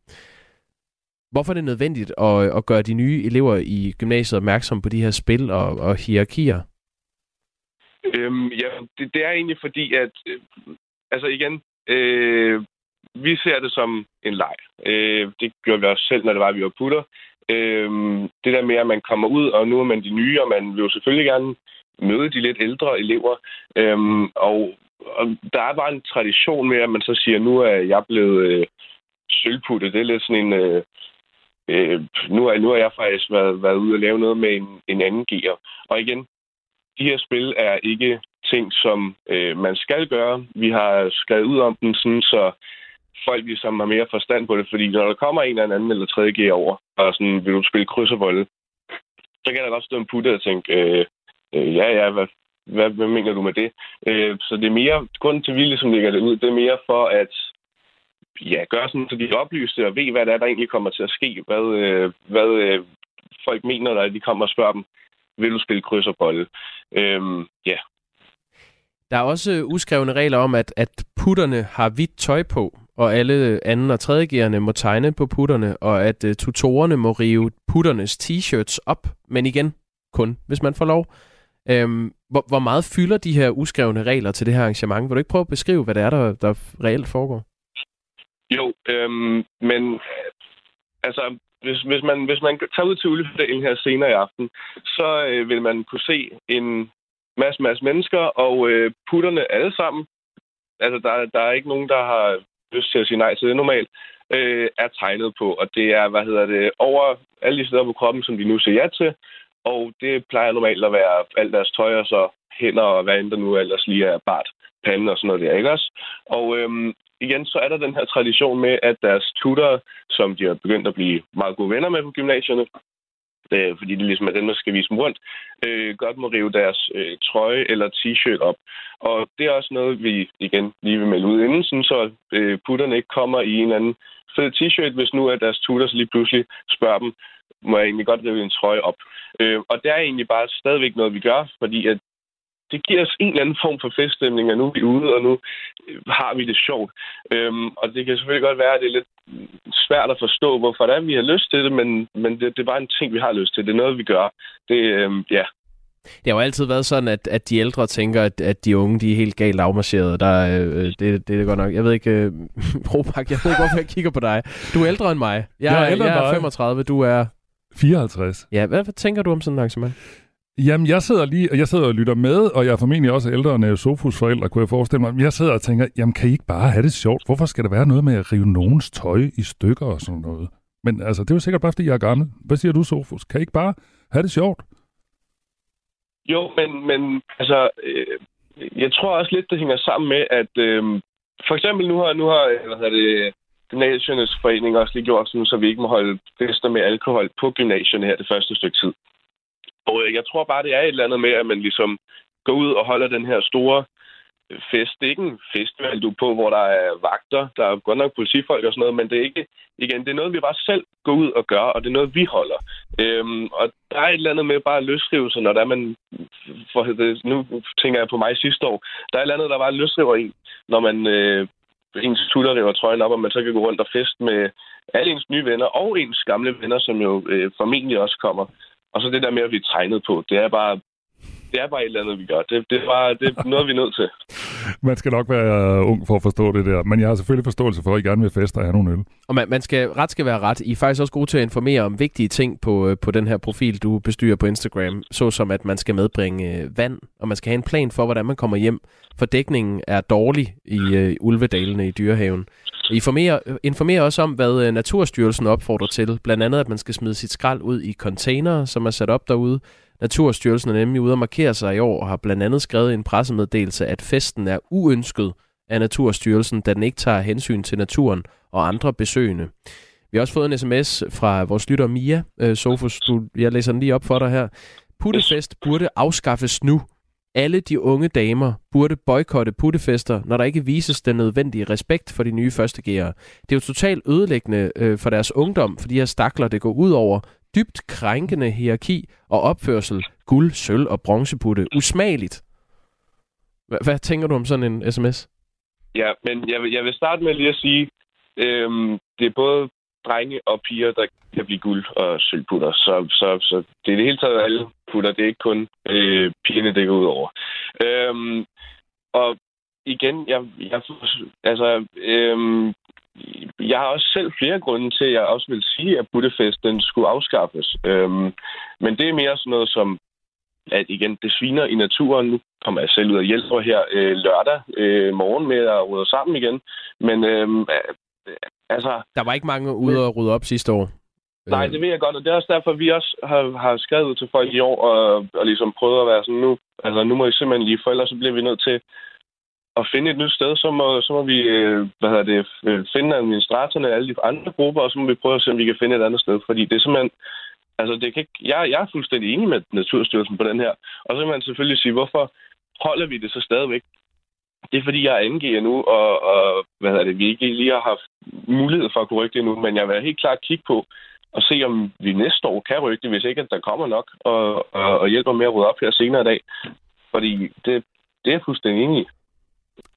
Speaker 4: Hvorfor er det nødvendigt at, at gøre de nye elever i gymnasiet opmærksom på de her spil og, og hierarkier?
Speaker 10: Øhm, ja, det, det er egentlig fordi, at øh, altså igen, øh, vi ser det som en leg. Øh, det gjorde vi også selv, når det var, vi var putter. Øh, det der med, at man kommer ud, og nu er man de nye, og man vil jo selvfølgelig gerne møde de lidt ældre elever. Øh, og, og der er bare en tradition med, at man så siger, nu er jeg blevet øh, sølvputtet. Det er lidt sådan en... Øh, øh, nu, er, nu har jeg faktisk været, været ude og lave noget med en, en anden gear. Og igen, de her spil er ikke ting, som øh, man skal gøre. Vi har skrevet ud om den, sådan, så folk ligesom har mere forstand på det, fordi når der kommer en eller anden eller tredje gear over, og sådan, vil du spille kryds og volde, så kan der godt stå en putte og tænke, øh, øh, ja, ja, hvad, hvad, hvad mener du med det? Øh, så det er mere, grunden til, at vi ligesom lægger det ud, det er mere for at ja, gøre sådan, så de er oplyste og ved, hvad der er, der egentlig kommer til at ske. Hvad, øh, hvad øh, folk mener, når de kommer og spørger dem, vil du spille kryds og bolle? Øhm, ja.
Speaker 4: Der er også uskrevne regler om, at, at putterne har hvidt tøj på, og alle anden- og tredjegerne må tegne på putterne, og at øh, tutorerne må rive putternes t-shirts op, men igen, kun hvis man får lov. Øhm, hvor, hvor meget fylder de her uskrevne regler til det her arrangement? Vil du ikke prøve at beskrive, hvad det er, der, der reelt foregår?
Speaker 10: Jo, øhm, men altså, hvis, hvis, man, hvis man tager ud til Ulvefdalen her senere i aften, så øh, vil man kunne se en masse, masse mennesker, og øh, putterne alle sammen, altså der, der er ikke nogen, der har lyst til at sige nej til det normalt, øh, er tegnet på. Og det er, hvad hedder det, over alle de steder på kroppen, som de nu siger ja til. Og det plejer normalt at være alt deres tøj, og så hænder og hvad end der nu ellers lige er bart, pande og sådan noget der, ikke også? Og øhm, igen, så er der den her tradition med, at deres tutor, som de har begyndt at blive meget gode venner med på gymnasierne, øh, fordi det ligesom er dem, der skal vise dem rundt, øh, godt må rive deres øh, trøje eller t-shirt op. Og det er også noget, vi igen lige vil melde ud inden, sådan så øh, putterne ikke kommer i en eller anden fed t-shirt, hvis nu er deres tutor lige pludselig spørger dem, må jeg egentlig godt rive en trøje op. Øh, og det er egentlig bare stadigvæk noget, vi gør, fordi at det giver os en eller anden form for feststemning, at nu er vi ude, og nu øh, har vi det sjovt. Øhm, og det kan selvfølgelig godt være, at det er lidt svært at forstå, hvorfor det er, vi har lyst til det, men, men det, det er bare en ting, vi har lyst til. Det er noget, vi gør. Det, øhm, ja.
Speaker 4: Det har jo altid været sådan, at, at de ældre tænker, at, at de unge de er helt galt afmarcheret. Der, øh, det, det er godt nok. Jeg ved ikke, øh, Robak, jeg ved ikke, hvorfor jeg kigger på dig. Du er ældre end mig. Jeg, jeg er, ældre jeg er 35, du er...
Speaker 3: 54.
Speaker 4: Ja, hvad, hvad tænker du om sådan en arrangement?
Speaker 3: Jamen, jeg sidder lige, og jeg sidder og lytter med, og jeg er formentlig også ældre end øh, Sofus forældre, kunne jeg forestille mig. Jeg sidder og tænker, jamen kan I ikke bare have det sjovt? Hvorfor skal der være noget med at rive nogens tøj i stykker og sådan noget? Men altså, det er jo sikkert bare, fordi jeg er gammel. Hvad siger du, Sofus? Kan I ikke bare have det sjovt?
Speaker 10: Jo, men, men altså, øh, jeg tror også lidt, det hænger sammen med, at øh, for eksempel nu har, nu har øh, hvad hedder det, gymnasiernes forening også lige gjort sådan, så vi ikke må holde fester med alkohol på gymnasierne her det første stykke tid. Og øh, jeg tror bare, det er et eller andet med, at man ligesom går ud og holder den her store fest. Det er ikke en festival, du er på, hvor der er vagter. Der er godt nok politifolk og sådan noget, men det er ikke... Igen, det er noget, vi bare selv går ud og gør, og det er noget, vi holder. Øhm, og der er et eller andet med bare at løsrive sig, når der er man... For det, nu tænker jeg på mig sidste år. Der er et eller andet, der bare løsriver en, når man... Øh, ens tutter river trøjen op, og man så kan gå rundt og fest med alle ens nye venner og ens gamle venner, som jo øh, formentlig også kommer. Og så det der med at blive tegnet på, det er bare det er bare et eller andet, vi gør. Det, det, er, bare, det er noget, vi er nødt til.
Speaker 3: Man skal nok være ung for at forstå det der. Men jeg har selvfølgelig forståelse for, at I gerne vil feste og have nogle øl.
Speaker 4: Og man, man skal, ret skal være ret. I er faktisk også gode til at informere om vigtige ting på, øh, på den her profil, du bestyrer på Instagram. Såsom, at man skal medbringe øh, vand, og man skal have en plan for, hvordan man kommer hjem. For dækningen er dårlig i uh, ulvedalene i Dyrehaven. Informerer, informerer også om, hvad Naturstyrelsen opfordrer til. Blandt andet, at man skal smide sit skrald ud i container, som er sat op derude. Naturstyrelsen er nemlig ude at markere sig i år og har blandt andet skrevet i en pressemeddelelse, at festen er uønsket af Naturstyrelsen, da den ikke tager hensyn til naturen og andre besøgende. Vi har også fået en sms fra vores lytter Mia øh, Sofus. Du, jeg læser den lige op for dig her. Puttefest burde afskaffes nu. Alle de unge damer burde boykotte puttefester, når der ikke vises den nødvendige respekt for de nye førstegærere. Det er jo totalt ødelæggende øh, for deres ungdom, for de her stakler, det går ud over dybt krænkende hierarki og opførsel, guld, sølv og bronzeputte. Usmageligt. Hvad, hvad tænker du om sådan en sms?
Speaker 10: Ja, men jeg vil, jeg vil starte med lige at sige, øhm, det er både drenge og piger, der kan blive guld og sølvputter. Så, så, så det er det hele taget alle putter. Det er ikke kun øh, pigerne, det går ud over. Øhm, og igen, jeg, jeg, altså, øhm, jeg har også selv flere grunde til, at jeg også vil sige, at Budapest den skulle afskaffes. Øhm, men det er mere sådan noget som, at igen, det sviner i naturen. Nu kommer jeg selv ud og hjælper her øh, lørdag øh, morgen med at rydde sammen igen. Men øhm, altså...
Speaker 4: Der var ikke mange ude og rydde op sidste år.
Speaker 10: Nej, det ved jeg godt, og det er også derfor, at vi også har, har skrevet ud til folk i år og, og ligesom prøvet at være sådan, nu, altså, nu må I simpelthen lige, for ellers så bliver vi nødt til at finde et nyt sted, så må, så må vi øh, hvad hedder det, øh, finde administratorerne af alle de andre grupper, og så må vi prøve at se, om vi kan finde et andet sted. Fordi det er simpelthen... Altså, det kan ikke, jeg, jeg er fuldstændig enig med Naturstyrelsen på den her. Og så kan man selvfølgelig sige, hvorfor holder vi det så stadigvæk? Det er fordi, jeg er angiver nu, og, og hvad hedder det, vi ikke lige har haft mulighed for at kunne rykke det endnu, men jeg vil helt klart kigge på og se, om vi næste år kan rykke det, hvis ikke at der kommer nok, og, og, og hjælper med at rydde op her senere i dag. Fordi det, det er fuldstændig enig i.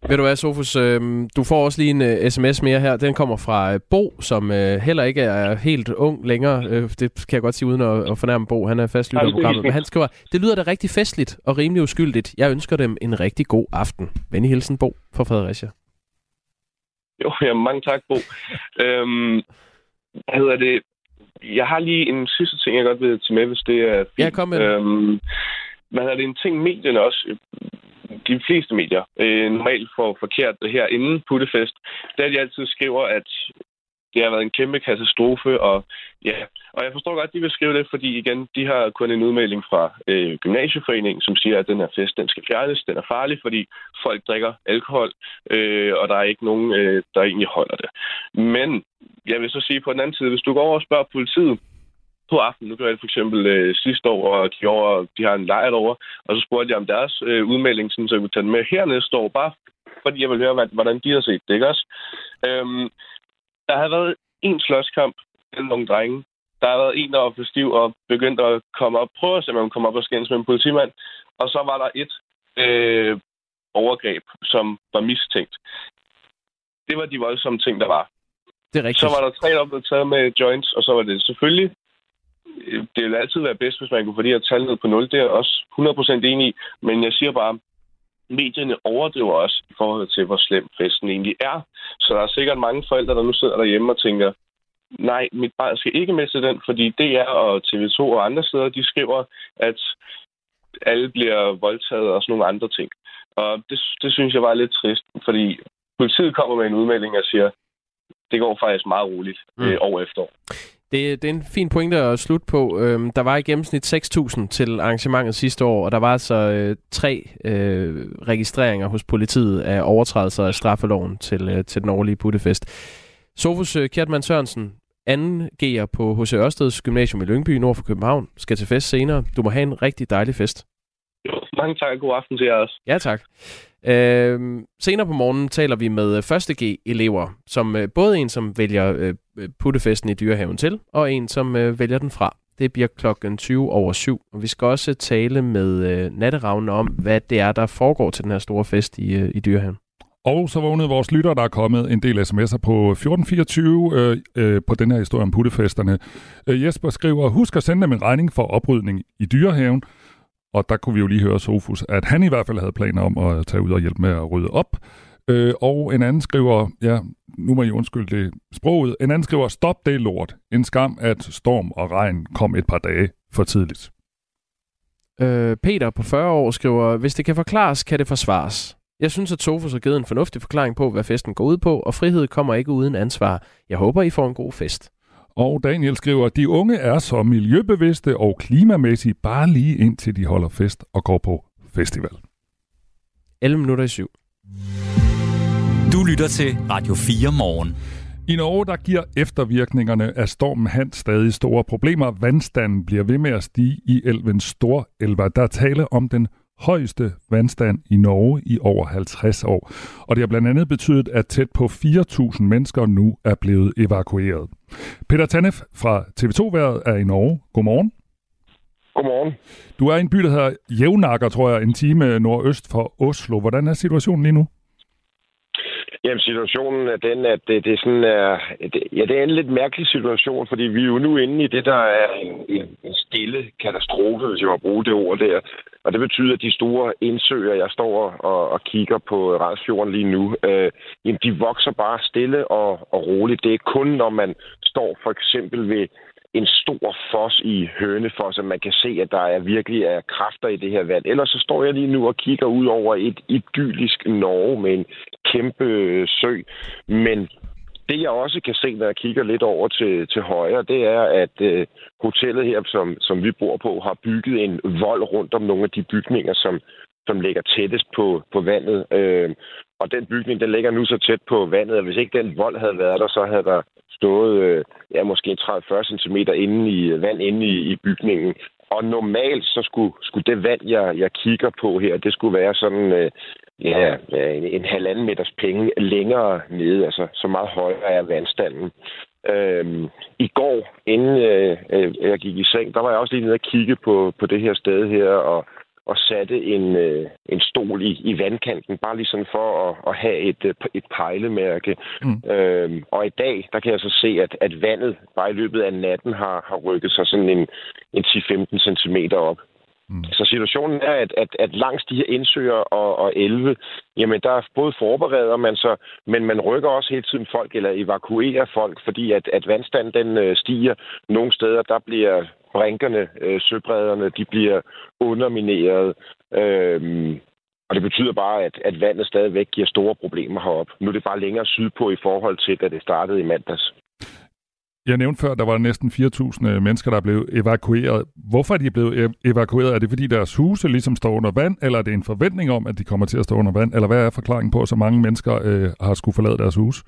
Speaker 4: Ved du hvad, Sofus, øh, du får også lige en uh, sms mere her. Den kommer fra uh, Bo, som uh, heller ikke er helt ung længere. Uh, det kan jeg godt sige uden at, at fornærme Bo. Han er fast lytter af programmet. Men han skriver, det lyder da rigtig festligt og rimelig uskyldigt. Jeg ønsker dem en rigtig god aften. Venlig hilsen, Bo fra Fredericia.
Speaker 10: Jo, ja, mange tak, Bo. øhm, hvad hedder det? Jeg har lige en sidste ting, jeg godt vil tage med, hvis det er fint.
Speaker 4: Ja, kom med
Speaker 10: øhm, hvad hedder det? En ting, medierne også de fleste medier øh, normalt får forkert det her inden Puttefest, der de altid skriver, at det har været en kæmpe katastrofe, og ja, og jeg forstår godt, at de vil skrive det, fordi igen, de har kun en udmelding fra øh, Gymnasieforeningen, som siger, at den her fest, den skal fjernes, den er farlig, fordi folk drikker alkohol, øh, og der er ikke nogen, øh, der egentlig holder det. Men jeg vil så sige på den anden side, hvis du går over og spørger politiet, på aftenen. Nu gjorde jeg det for eksempel øh, sidste år, og de, over, de har en lejr over, og så spurgte jeg om deres øh, udmelding, sådan, så jeg kunne tage den med her næste år, bare fordi jeg vil høre, hvordan de har set det, ikke også? Øhm, der har været en slåskamp mellem nogle drenge. Der har været en, der var for stiv og begyndt at komme op, prøve at se, om man komme op og skændes med en politimand. Og så var der et øh, overgreb, som var mistænkt. Det var de voldsomme ting, der var.
Speaker 4: Det er rigtigt.
Speaker 10: Så var der tre, der blev taget med joints, og så var det selvfølgelig det vil altid være bedst, hvis man kunne få de her tal ned på 0. Det er jeg også 100% enig i. Men jeg siger bare, medierne overdriver også i forhold til, hvor slem festen egentlig er. Så der er sikkert mange forældre, der nu sidder derhjemme og tænker, nej, mit barn skal ikke med til den, fordi DR og TV2 og andre steder, de skriver, at alle bliver voldtaget og sådan nogle andre ting. Og det, det synes jeg var lidt trist, fordi politiet kommer med en udmelding og siger, det går faktisk meget roligt mm. øh, år efter år.
Speaker 4: Det, det er en fin pointe at slutte på. Øhm, der var i gennemsnit 6.000 til arrangementet sidste år, og der var altså øh, tre øh, registreringer hos politiet af overtrædelser af straffeloven til, øh, til den årlige puttefest. Sofus øh, Kjertmann Sørensen, anden G'er på H.C. Ørsteds Gymnasium i Lyngby, nord for København, skal til fest senere. Du må have en rigtig dejlig fest.
Speaker 10: Jo, mange tak. God aften til jer også.
Speaker 4: Ja, tak. Øh, senere på morgenen taler vi med øh, 1.G-elever, som øh, både en, som vælger øh, øh, puttefesten i dyrehaven til, og en, som øh, vælger den fra. Det bliver klokken 20 over 7, og vi skal også øh, tale med øh, natteravnen om, hvad det er, der foregår til den her store fest i, øh, i dyrehaven.
Speaker 3: Og så vågnede vores lytter, der er kommet en del sms'er på 1424 øh, øh, på den her historie om puttefesterne. Øh, Jesper skriver, husk at sende dem en regning for oprydning i dyrehaven. Og der kunne vi jo lige høre Sofus, at han i hvert fald havde planer om at tage ud og hjælpe med at rydde op. Øh, og en anden skriver, ja, nu må I undskylde det sproget, en anden skriver, stop det lort. En skam, at storm og regn kom et par dage for tidligt.
Speaker 4: Øh, Peter på 40 år skriver, hvis det kan forklares, kan det forsvares. Jeg synes, at Sofus har givet en fornuftig forklaring på, hvad festen går ud på, og frihed kommer ikke uden ansvar. Jeg håber, I får en god fest.
Speaker 3: Og Daniel skriver, de unge er så miljøbevidste og klimamæssigt bare lige indtil de holder fest og går på festival.
Speaker 4: 11 minutter i syv.
Speaker 2: Du lytter til Radio 4 morgen.
Speaker 3: I Norge der giver eftervirkningerne af stormen Hans stadig store problemer. Vandstanden bliver ved med at stige i elven Storelva. Der tale om den højeste vandstand i Norge i over 50 år. Og det har blandt andet betydet, at tæt på 4.000 mennesker nu er blevet evakueret. Peter Tanef fra TV2-været er i Norge. Godmorgen.
Speaker 11: Godmorgen.
Speaker 3: Du er i en by, der hedder Jævnakker, tror jeg, en time nordøst for Oslo. Hvordan er situationen lige nu?
Speaker 11: Jamen, situationen er den, at det, det er sådan, uh, det, ja, det er en lidt mærkelig situation, fordi vi er jo nu inde i det, der er en, en, en stille katastrofe, hvis jeg må bruge det ord der. Og det betyder, at de store indsøer, jeg står og, og kigger på Radsfjorden lige nu, øh, jamen de vokser bare stille og, og roligt. Det er kun, når man står for eksempel ved en stor fos i Hønefoss, at man kan se, at der er virkelig er kræfter i det her vand. Ellers så står jeg lige nu og kigger ud over et idyllisk Norge med en kæmpe øh, sø. Men det jeg også kan se, når jeg kigger lidt over til, til højre, det er, at øh, hotellet her, som, som vi bor på, har bygget en vold rundt om nogle af de bygninger, som, som ligger tættest på, på vandet. Øh, og den bygning, den ligger nu så tæt på vandet, at hvis ikke den vold havde været der, så havde der stået øh, ja, måske 30-40 cm inde i, øh, vand inde i, i bygningen. Og normalt så skulle, skulle det vand, jeg, jeg kigger på her, det skulle være sådan øh, ja, en, en halvanden meters penge længere nede. Altså så meget højere er vandstanden. Øhm, I går, inden øh, øh jeg gik i seng, der var jeg også lige nede og kigge på, på det her sted her, og og satte en, øh, en stol i, i vandkanten, bare lige sådan for at, at have et, øh, et pejlemærke. Mm. Øhm, og i dag, der kan jeg så se, at, at vandet bare i løbet af natten har, har rykket sig sådan en, en 10-15 cm op. Mm. Så situationen er, at, at, at langs de her indsøger og, og elve, jamen der er både forbereder man sig, men man rykker også hele tiden folk, eller evakuerer folk, fordi at, at vandstanden den øh, stiger. Nogle steder, der bliver brinkerne, øh, søbredderne, de bliver undermineret. Øhm, og det betyder bare, at, at vandet stadigvæk giver store problemer heroppe. Nu er det bare længere sydpå i forhold til, da det startede i mandags.
Speaker 3: Jeg nævnte før, at der var næsten 4.000 øh, mennesker, der blev evakueret. Hvorfor er de blevet evakueret? Er det fordi deres huse ligesom står under vand, eller er det en forventning om, at de kommer til at stå under vand? Eller hvad er forklaringen på, at så mange mennesker øh, har skulle forlade deres hus?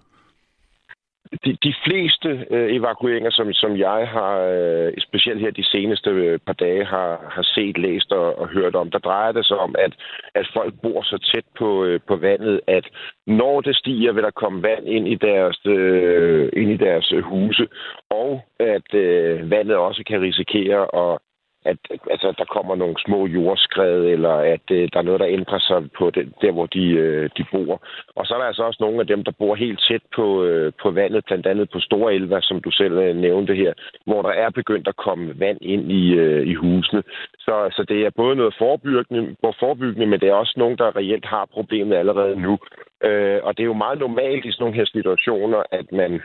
Speaker 11: De, de fleste øh, evakueringer, som, som jeg har, øh, specielt her de seneste øh, par dage, har, har set, læst og, og hørt om, der drejer det sig om, at, at folk bor så tæt på, øh, på vandet, at når det stiger, vil der komme vand ind i deres, øh, ind i deres huse, og at øh, vandet også kan risikere at at altså, der kommer nogle små jordskred, eller at øh, der er noget, der ændrer sig på det, der, hvor de, øh, de bor. Og så er der altså også nogle af dem, der bor helt tæt på, øh, på vandet, blandt andet på Store Elva, som du selv øh, nævnte her, hvor der er begyndt at komme vand ind i, øh, i husene. Så, så det er både noget forebyggende, forebyggende, men det er også nogen, der reelt har problemet allerede nu. Øh, og det er jo meget normalt i sådan nogle her situationer, at man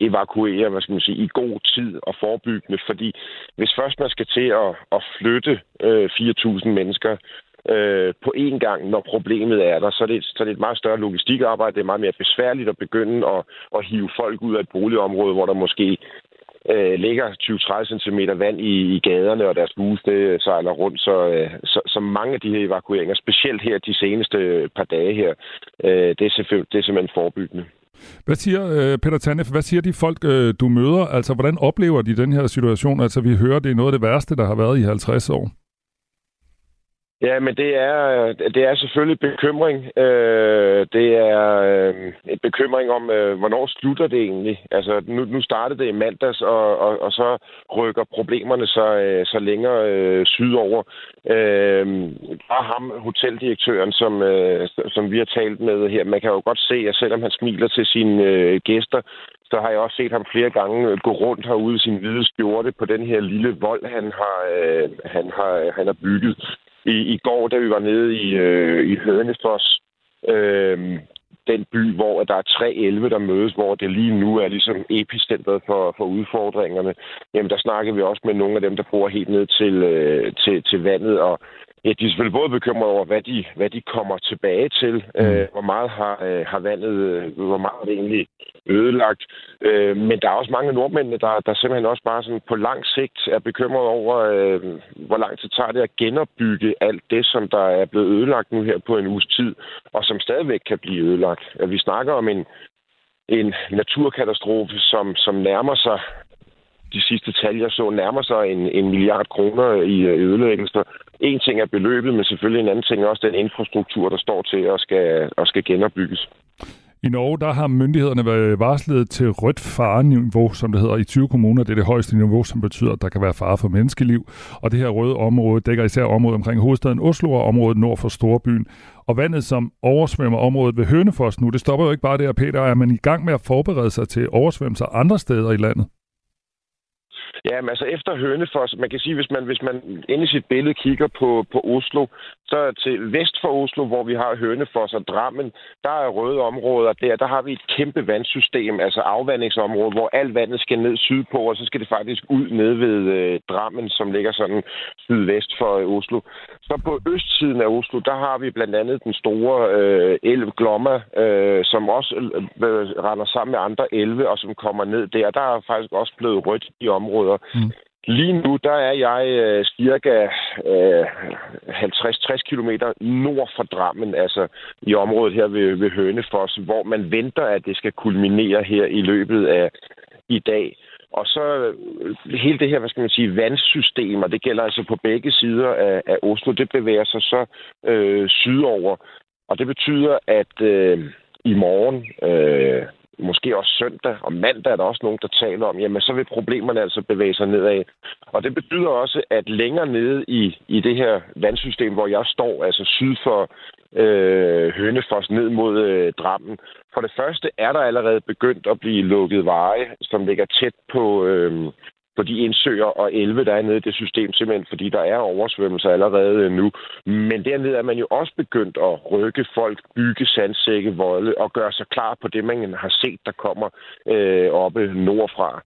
Speaker 11: evakuere, hvad skal man sige, i god tid og forebyggende, fordi hvis først man skal til at, at flytte øh, 4.000 mennesker øh, på én gang, når problemet er der, så er, det, så er det et meget større logistikarbejde. Det er meget mere besværligt at begynde at, at hive folk ud af et boligområde, hvor der måske øh, ligger 20-30 cm vand i, i gaderne, og deres hus det øh, sejler rundt. Så, øh, så, så mange af de her evakueringer, specielt her de seneste øh, par dage her, øh, det, er det er simpelthen forebyggende.
Speaker 3: Hvad siger, øh, Peter Tanef, hvad siger de folk, øh, du møder? Altså, hvordan oplever de den her situation? Altså, vi hører, det er noget af det værste, der har været i 50 år.
Speaker 11: Ja, men det er, øh, det er selvfølgelig bekymring. Øh, det er øh, en bekymring om, øh, hvornår slutter det egentlig. Altså, nu, nu startede det i mandags, og, og, og så rykker problemerne så, øh, så længere øh, sydover. Øh, bare ham, hoteldirektøren, som, øh, som vi har talt med her, man kan jo godt se, at selvom han smiler til sine øh, gæster, så har jeg også set ham flere gange øh, gå rundt herude i sin hvide skjorte på den her lille vold, han har, øh, han har, han har bygget i, i går, da vi var nede i, øh, i Hønefoss, øh, den by, hvor der er tre elve, der mødes, hvor det lige nu er ligesom epicentret for, for udfordringerne. Jamen, der snakker vi også med nogle af dem, der bor helt ned til, øh, til, til vandet, og Ja, de er selvfølgelig både bekymrede over, hvad de, hvad de kommer tilbage til. Mm. Øh, hvor meget har, øh, har vandet, øh, hvor meget er det egentlig ødelagt. Øh, men der er også mange nordmænd, der, der simpelthen også bare sådan på lang sigt er bekymret over, øh, hvor lang tid tager det at genopbygge alt det, som der er blevet ødelagt nu her på en uges tid, og som stadigvæk kan blive ødelagt. Vi snakker om en, en naturkatastrofe, som, som nærmer sig de sidste tal, jeg så, nærmer sig en, en milliard kroner øh, i ødelæggelser. En ting er beløbet, men selvfølgelig en anden ting er også den infrastruktur, der står til at skal, at skal genopbygges.
Speaker 3: I Norge der har myndighederne været varslet til rødt fareniveau, som det hedder, i 20 kommuner. Det er det højeste niveau, som betyder, at der kan være fare for menneskeliv. Og det her røde område dækker især området omkring hovedstaden Oslo og området nord for Storbyen. Og vandet, som oversvømmer området ved Hønefoss nu, det stopper jo ikke bare der, Peter. Er man i gang med at forberede sig til oversvømmelser andre steder i landet?
Speaker 11: Ja, men altså efter Hønefoss, man kan sige, hvis man, hvis man inde i sit billede kigger på, på Oslo, så til vest for Oslo, hvor vi har Hønefoss og Drammen, der er røde områder der. Der har vi et kæmpe vandsystem, altså afvandingsområde, hvor alt vandet skal ned sydpå, og så skal det faktisk ud ned ved øh, Drammen, som ligger sådan sydvest for øh, Oslo. Så på østsiden af Oslo, der har vi blandt andet den store øh, elv Glomma, øh, som også øh, øh render sammen med andre elve, og som kommer ned der. Der er faktisk også blevet rødt i området områder. Mm. Lige nu, der er jeg øh, cirka øh, 50-60 km nord for Drammen, altså i området her ved, ved Hønefoss, hvor man venter, at det skal kulminere her i løbet af i dag. Og så øh, hele det her, hvad skal man sige, vandsystem, og det gælder altså på begge sider af, af Oslo, det bevæger sig så øh, sydover. Og det betyder, at øh, i morgen, øh, måske også søndag og mandag er der også nogen, der taler om, jamen så vil problemerne altså bevæge sig nedad. Og det betyder også, at længere nede i, i det her vandsystem, hvor jeg står, altså syd for øh, Hønefoss ned mod øh, Drammen, for det første er der allerede begyndt at blive lukket veje, som ligger tæt på, øh, på de indsøer og elve, der er nede i det system, simpelthen fordi der er oversvømmelser allerede nu. Men dernede er man jo også begyndt at rykke folk, bygge sandsække, volde og gøre sig klar på det, man har set, der kommer øh, oppe nordfra.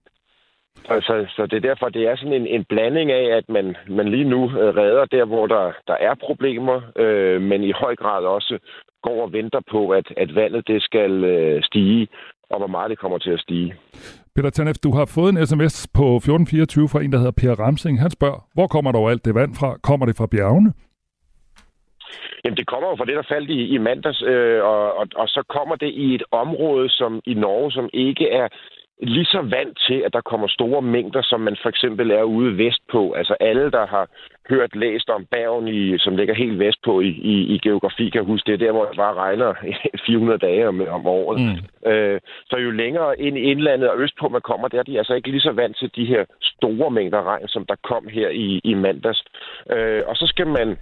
Speaker 11: Så, så det er derfor, det er sådan en, en blanding af, at man, man lige nu øh, redder der, hvor der, der er problemer, øh, men i høj grad også går og venter på, at, at vandet det skal øh, stige, og hvor meget det kommer til at stige.
Speaker 3: Peter Tanef, du har fået en sms på 1424 fra en, der hedder Per Ramsing. Han spørger, hvor kommer der alt det vand fra? Kommer det fra bjergene?
Speaker 11: Jamen, det kommer jo fra det, der faldt i, i mandags, øh, og, og, og så kommer det i et område som i Norge, som ikke er lige så vant til, at der kommer store mængder, som man for eksempel er ude vestpå. Altså alle, der har hørt, læst om Bergen, i, som ligger helt vestpå i, i, i geografi, kan huske, det er der, hvor det bare regner 400 dage om, om året. Mm. Øh, så jo længere ind i indlandet og østpå man kommer, der er de altså ikke lige så vant til de her store mængder regn, som der kom her i, i mandags. Øh, og så skal man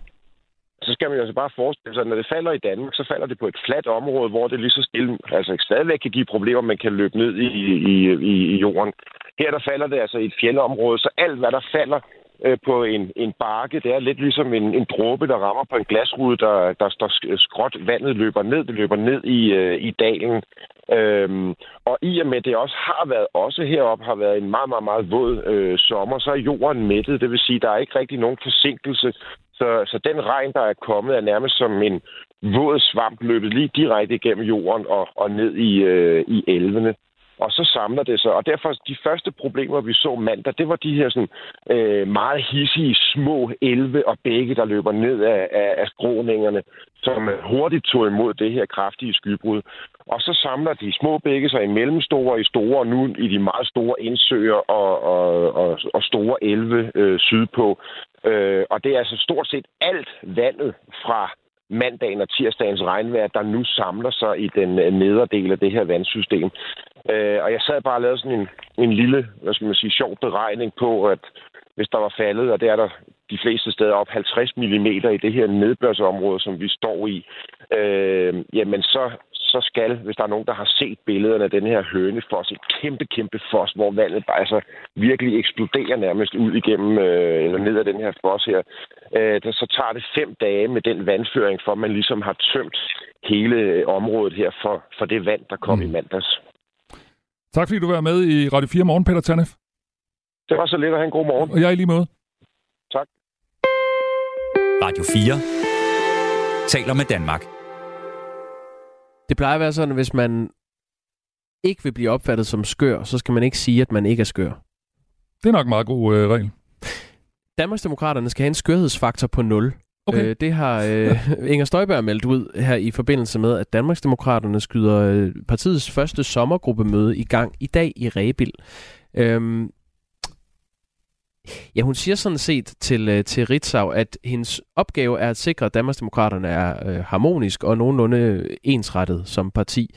Speaker 11: så skal man jo altså bare forestille sig, at når det falder i Danmark, så falder det på et fladt område, hvor det lige så stille, altså stadigvæk kan give problemer, man kan løbe ned i, i, i, i jorden. Her der falder det altså i et fjeldområde, så alt hvad der falder øh, på en, en bakke, det er lidt ligesom en, en dråbe, der rammer på en glasrude, der, der står skråt. Vandet løber ned, det løber ned i, øh, i dalen. Øhm, og i og med det også har været, også heroppe har været en meget, meget, meget våd øh, sommer, så er jorden mættet. Det vil sige, der er ikke rigtig nogen forsinkelse så, så den regn, der er kommet, er nærmest som en våd svamp løbet lige direkte igennem jorden og, og ned i, øh, i elvene. Og så samler det sig. Og derfor, de første problemer, vi så mandag, det var de her sådan, øh, meget hissige små elve og bække, der løber ned af, af, af skråningerne, som hurtigt tog imod det her kraftige skybrud. Og så samler de små bække sig i mellemstore, i store, og nu i de meget store indsøer og, og, og, og store elve øh, sydpå. Øh, og det er altså stort set alt vandet fra mandagen og tirsdagens regnvejr, der nu samler sig i den øh, nedre nederdel af det her vandsystem. Øh, og jeg sad bare og lavede sådan en, en lille, hvad skal man sige, sjov beregning på, at hvis der var faldet, og det er der de fleste steder op 50 mm i det her nedbørsområde, som vi står i, øh, jamen så, så skal, hvis der er nogen, der har set billederne af den her hønefoss, et kæmpe, kæmpe foss, hvor vandet bare altså virkelig eksploderer nærmest ud igennem, øh, eller ned ad den her foss her, øh, så tager det fem dage med den vandføring, for man ligesom har tømt hele området her for, for det vand, der kom mm. i mandags.
Speaker 3: Tak fordi du var med i Radio 4 Morgen, Peter Tanef.
Speaker 11: Det var så lidt at have en god morgen.
Speaker 3: Og jeg er i lige måde.
Speaker 11: Tak.
Speaker 2: Radio 4 taler med Danmark.
Speaker 4: Det plejer at være sådan, at hvis man ikke vil blive opfattet som skør, så skal man ikke sige, at man ikke er skør.
Speaker 3: Det er nok en meget god øh, regel.
Speaker 4: Danmarksdemokraterne skal have en skørhedsfaktor på 0.
Speaker 3: Okay.
Speaker 4: Øh, det har øh, Inger Støjberg meldt ud her i forbindelse med, at Danmarksdemokraterne skyder øh, partiets første sommergruppemøde i gang i dag i Rebil. Øhm, Ja, hun siger sådan set til, øh, til Ritzau, at hendes opgave er at sikre, at Danmarksdemokraterne er øh, harmonisk og nogenlunde ensrettet som parti.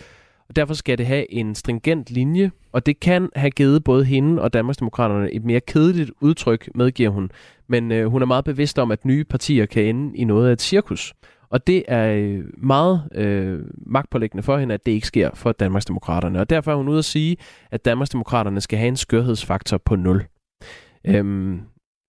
Speaker 4: Og derfor skal det have en stringent linje, og det kan have givet både hende og Danmarksdemokraterne et mere kedeligt udtryk, medgiver hun. Men øh, hun er meget bevidst om, at nye partier kan ende i noget af et cirkus. Og det er øh, meget øh, magtpålæggende for hende, at det ikke sker for Danmarksdemokraterne. Og derfor er hun ude at sige, at Danmarksdemokraterne skal have en skørhedsfaktor på 0. Øhm,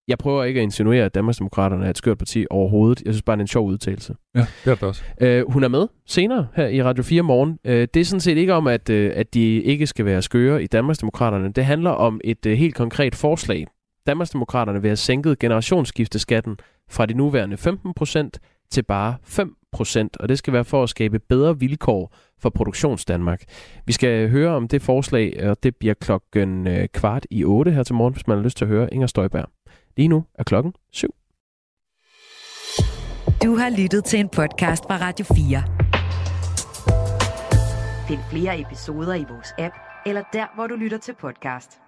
Speaker 4: jeg prøver ikke at insinuere, at Danmarksdemokraterne er et skørt parti overhovedet. Jeg synes bare, det er en sjov udtalelse.
Speaker 3: Ja, det er det også.
Speaker 4: Øh, hun er med senere her i Radio 4 morgen. Øh, det er sådan set ikke om, at, øh, at de ikke skal være skøre i Danmarksdemokraterne. Det handler om et øh, helt konkret forslag. Danmarksdemokraterne vil have sænket generationsskifteskatten fra de nuværende 15 procent til bare 5 procent, og det skal være for at skabe bedre vilkår for Produktionsdanmark. Vi skal høre om det forslag, og det bliver klokken øh, kvart i 8 her til morgen, hvis man har lyst til at høre Inger Støjberg. Lige nu er klokken 7.
Speaker 1: Du har lyttet til en podcast fra Radio 4.
Speaker 12: Find flere episoder i vores app, eller der, hvor du lytter til podcast.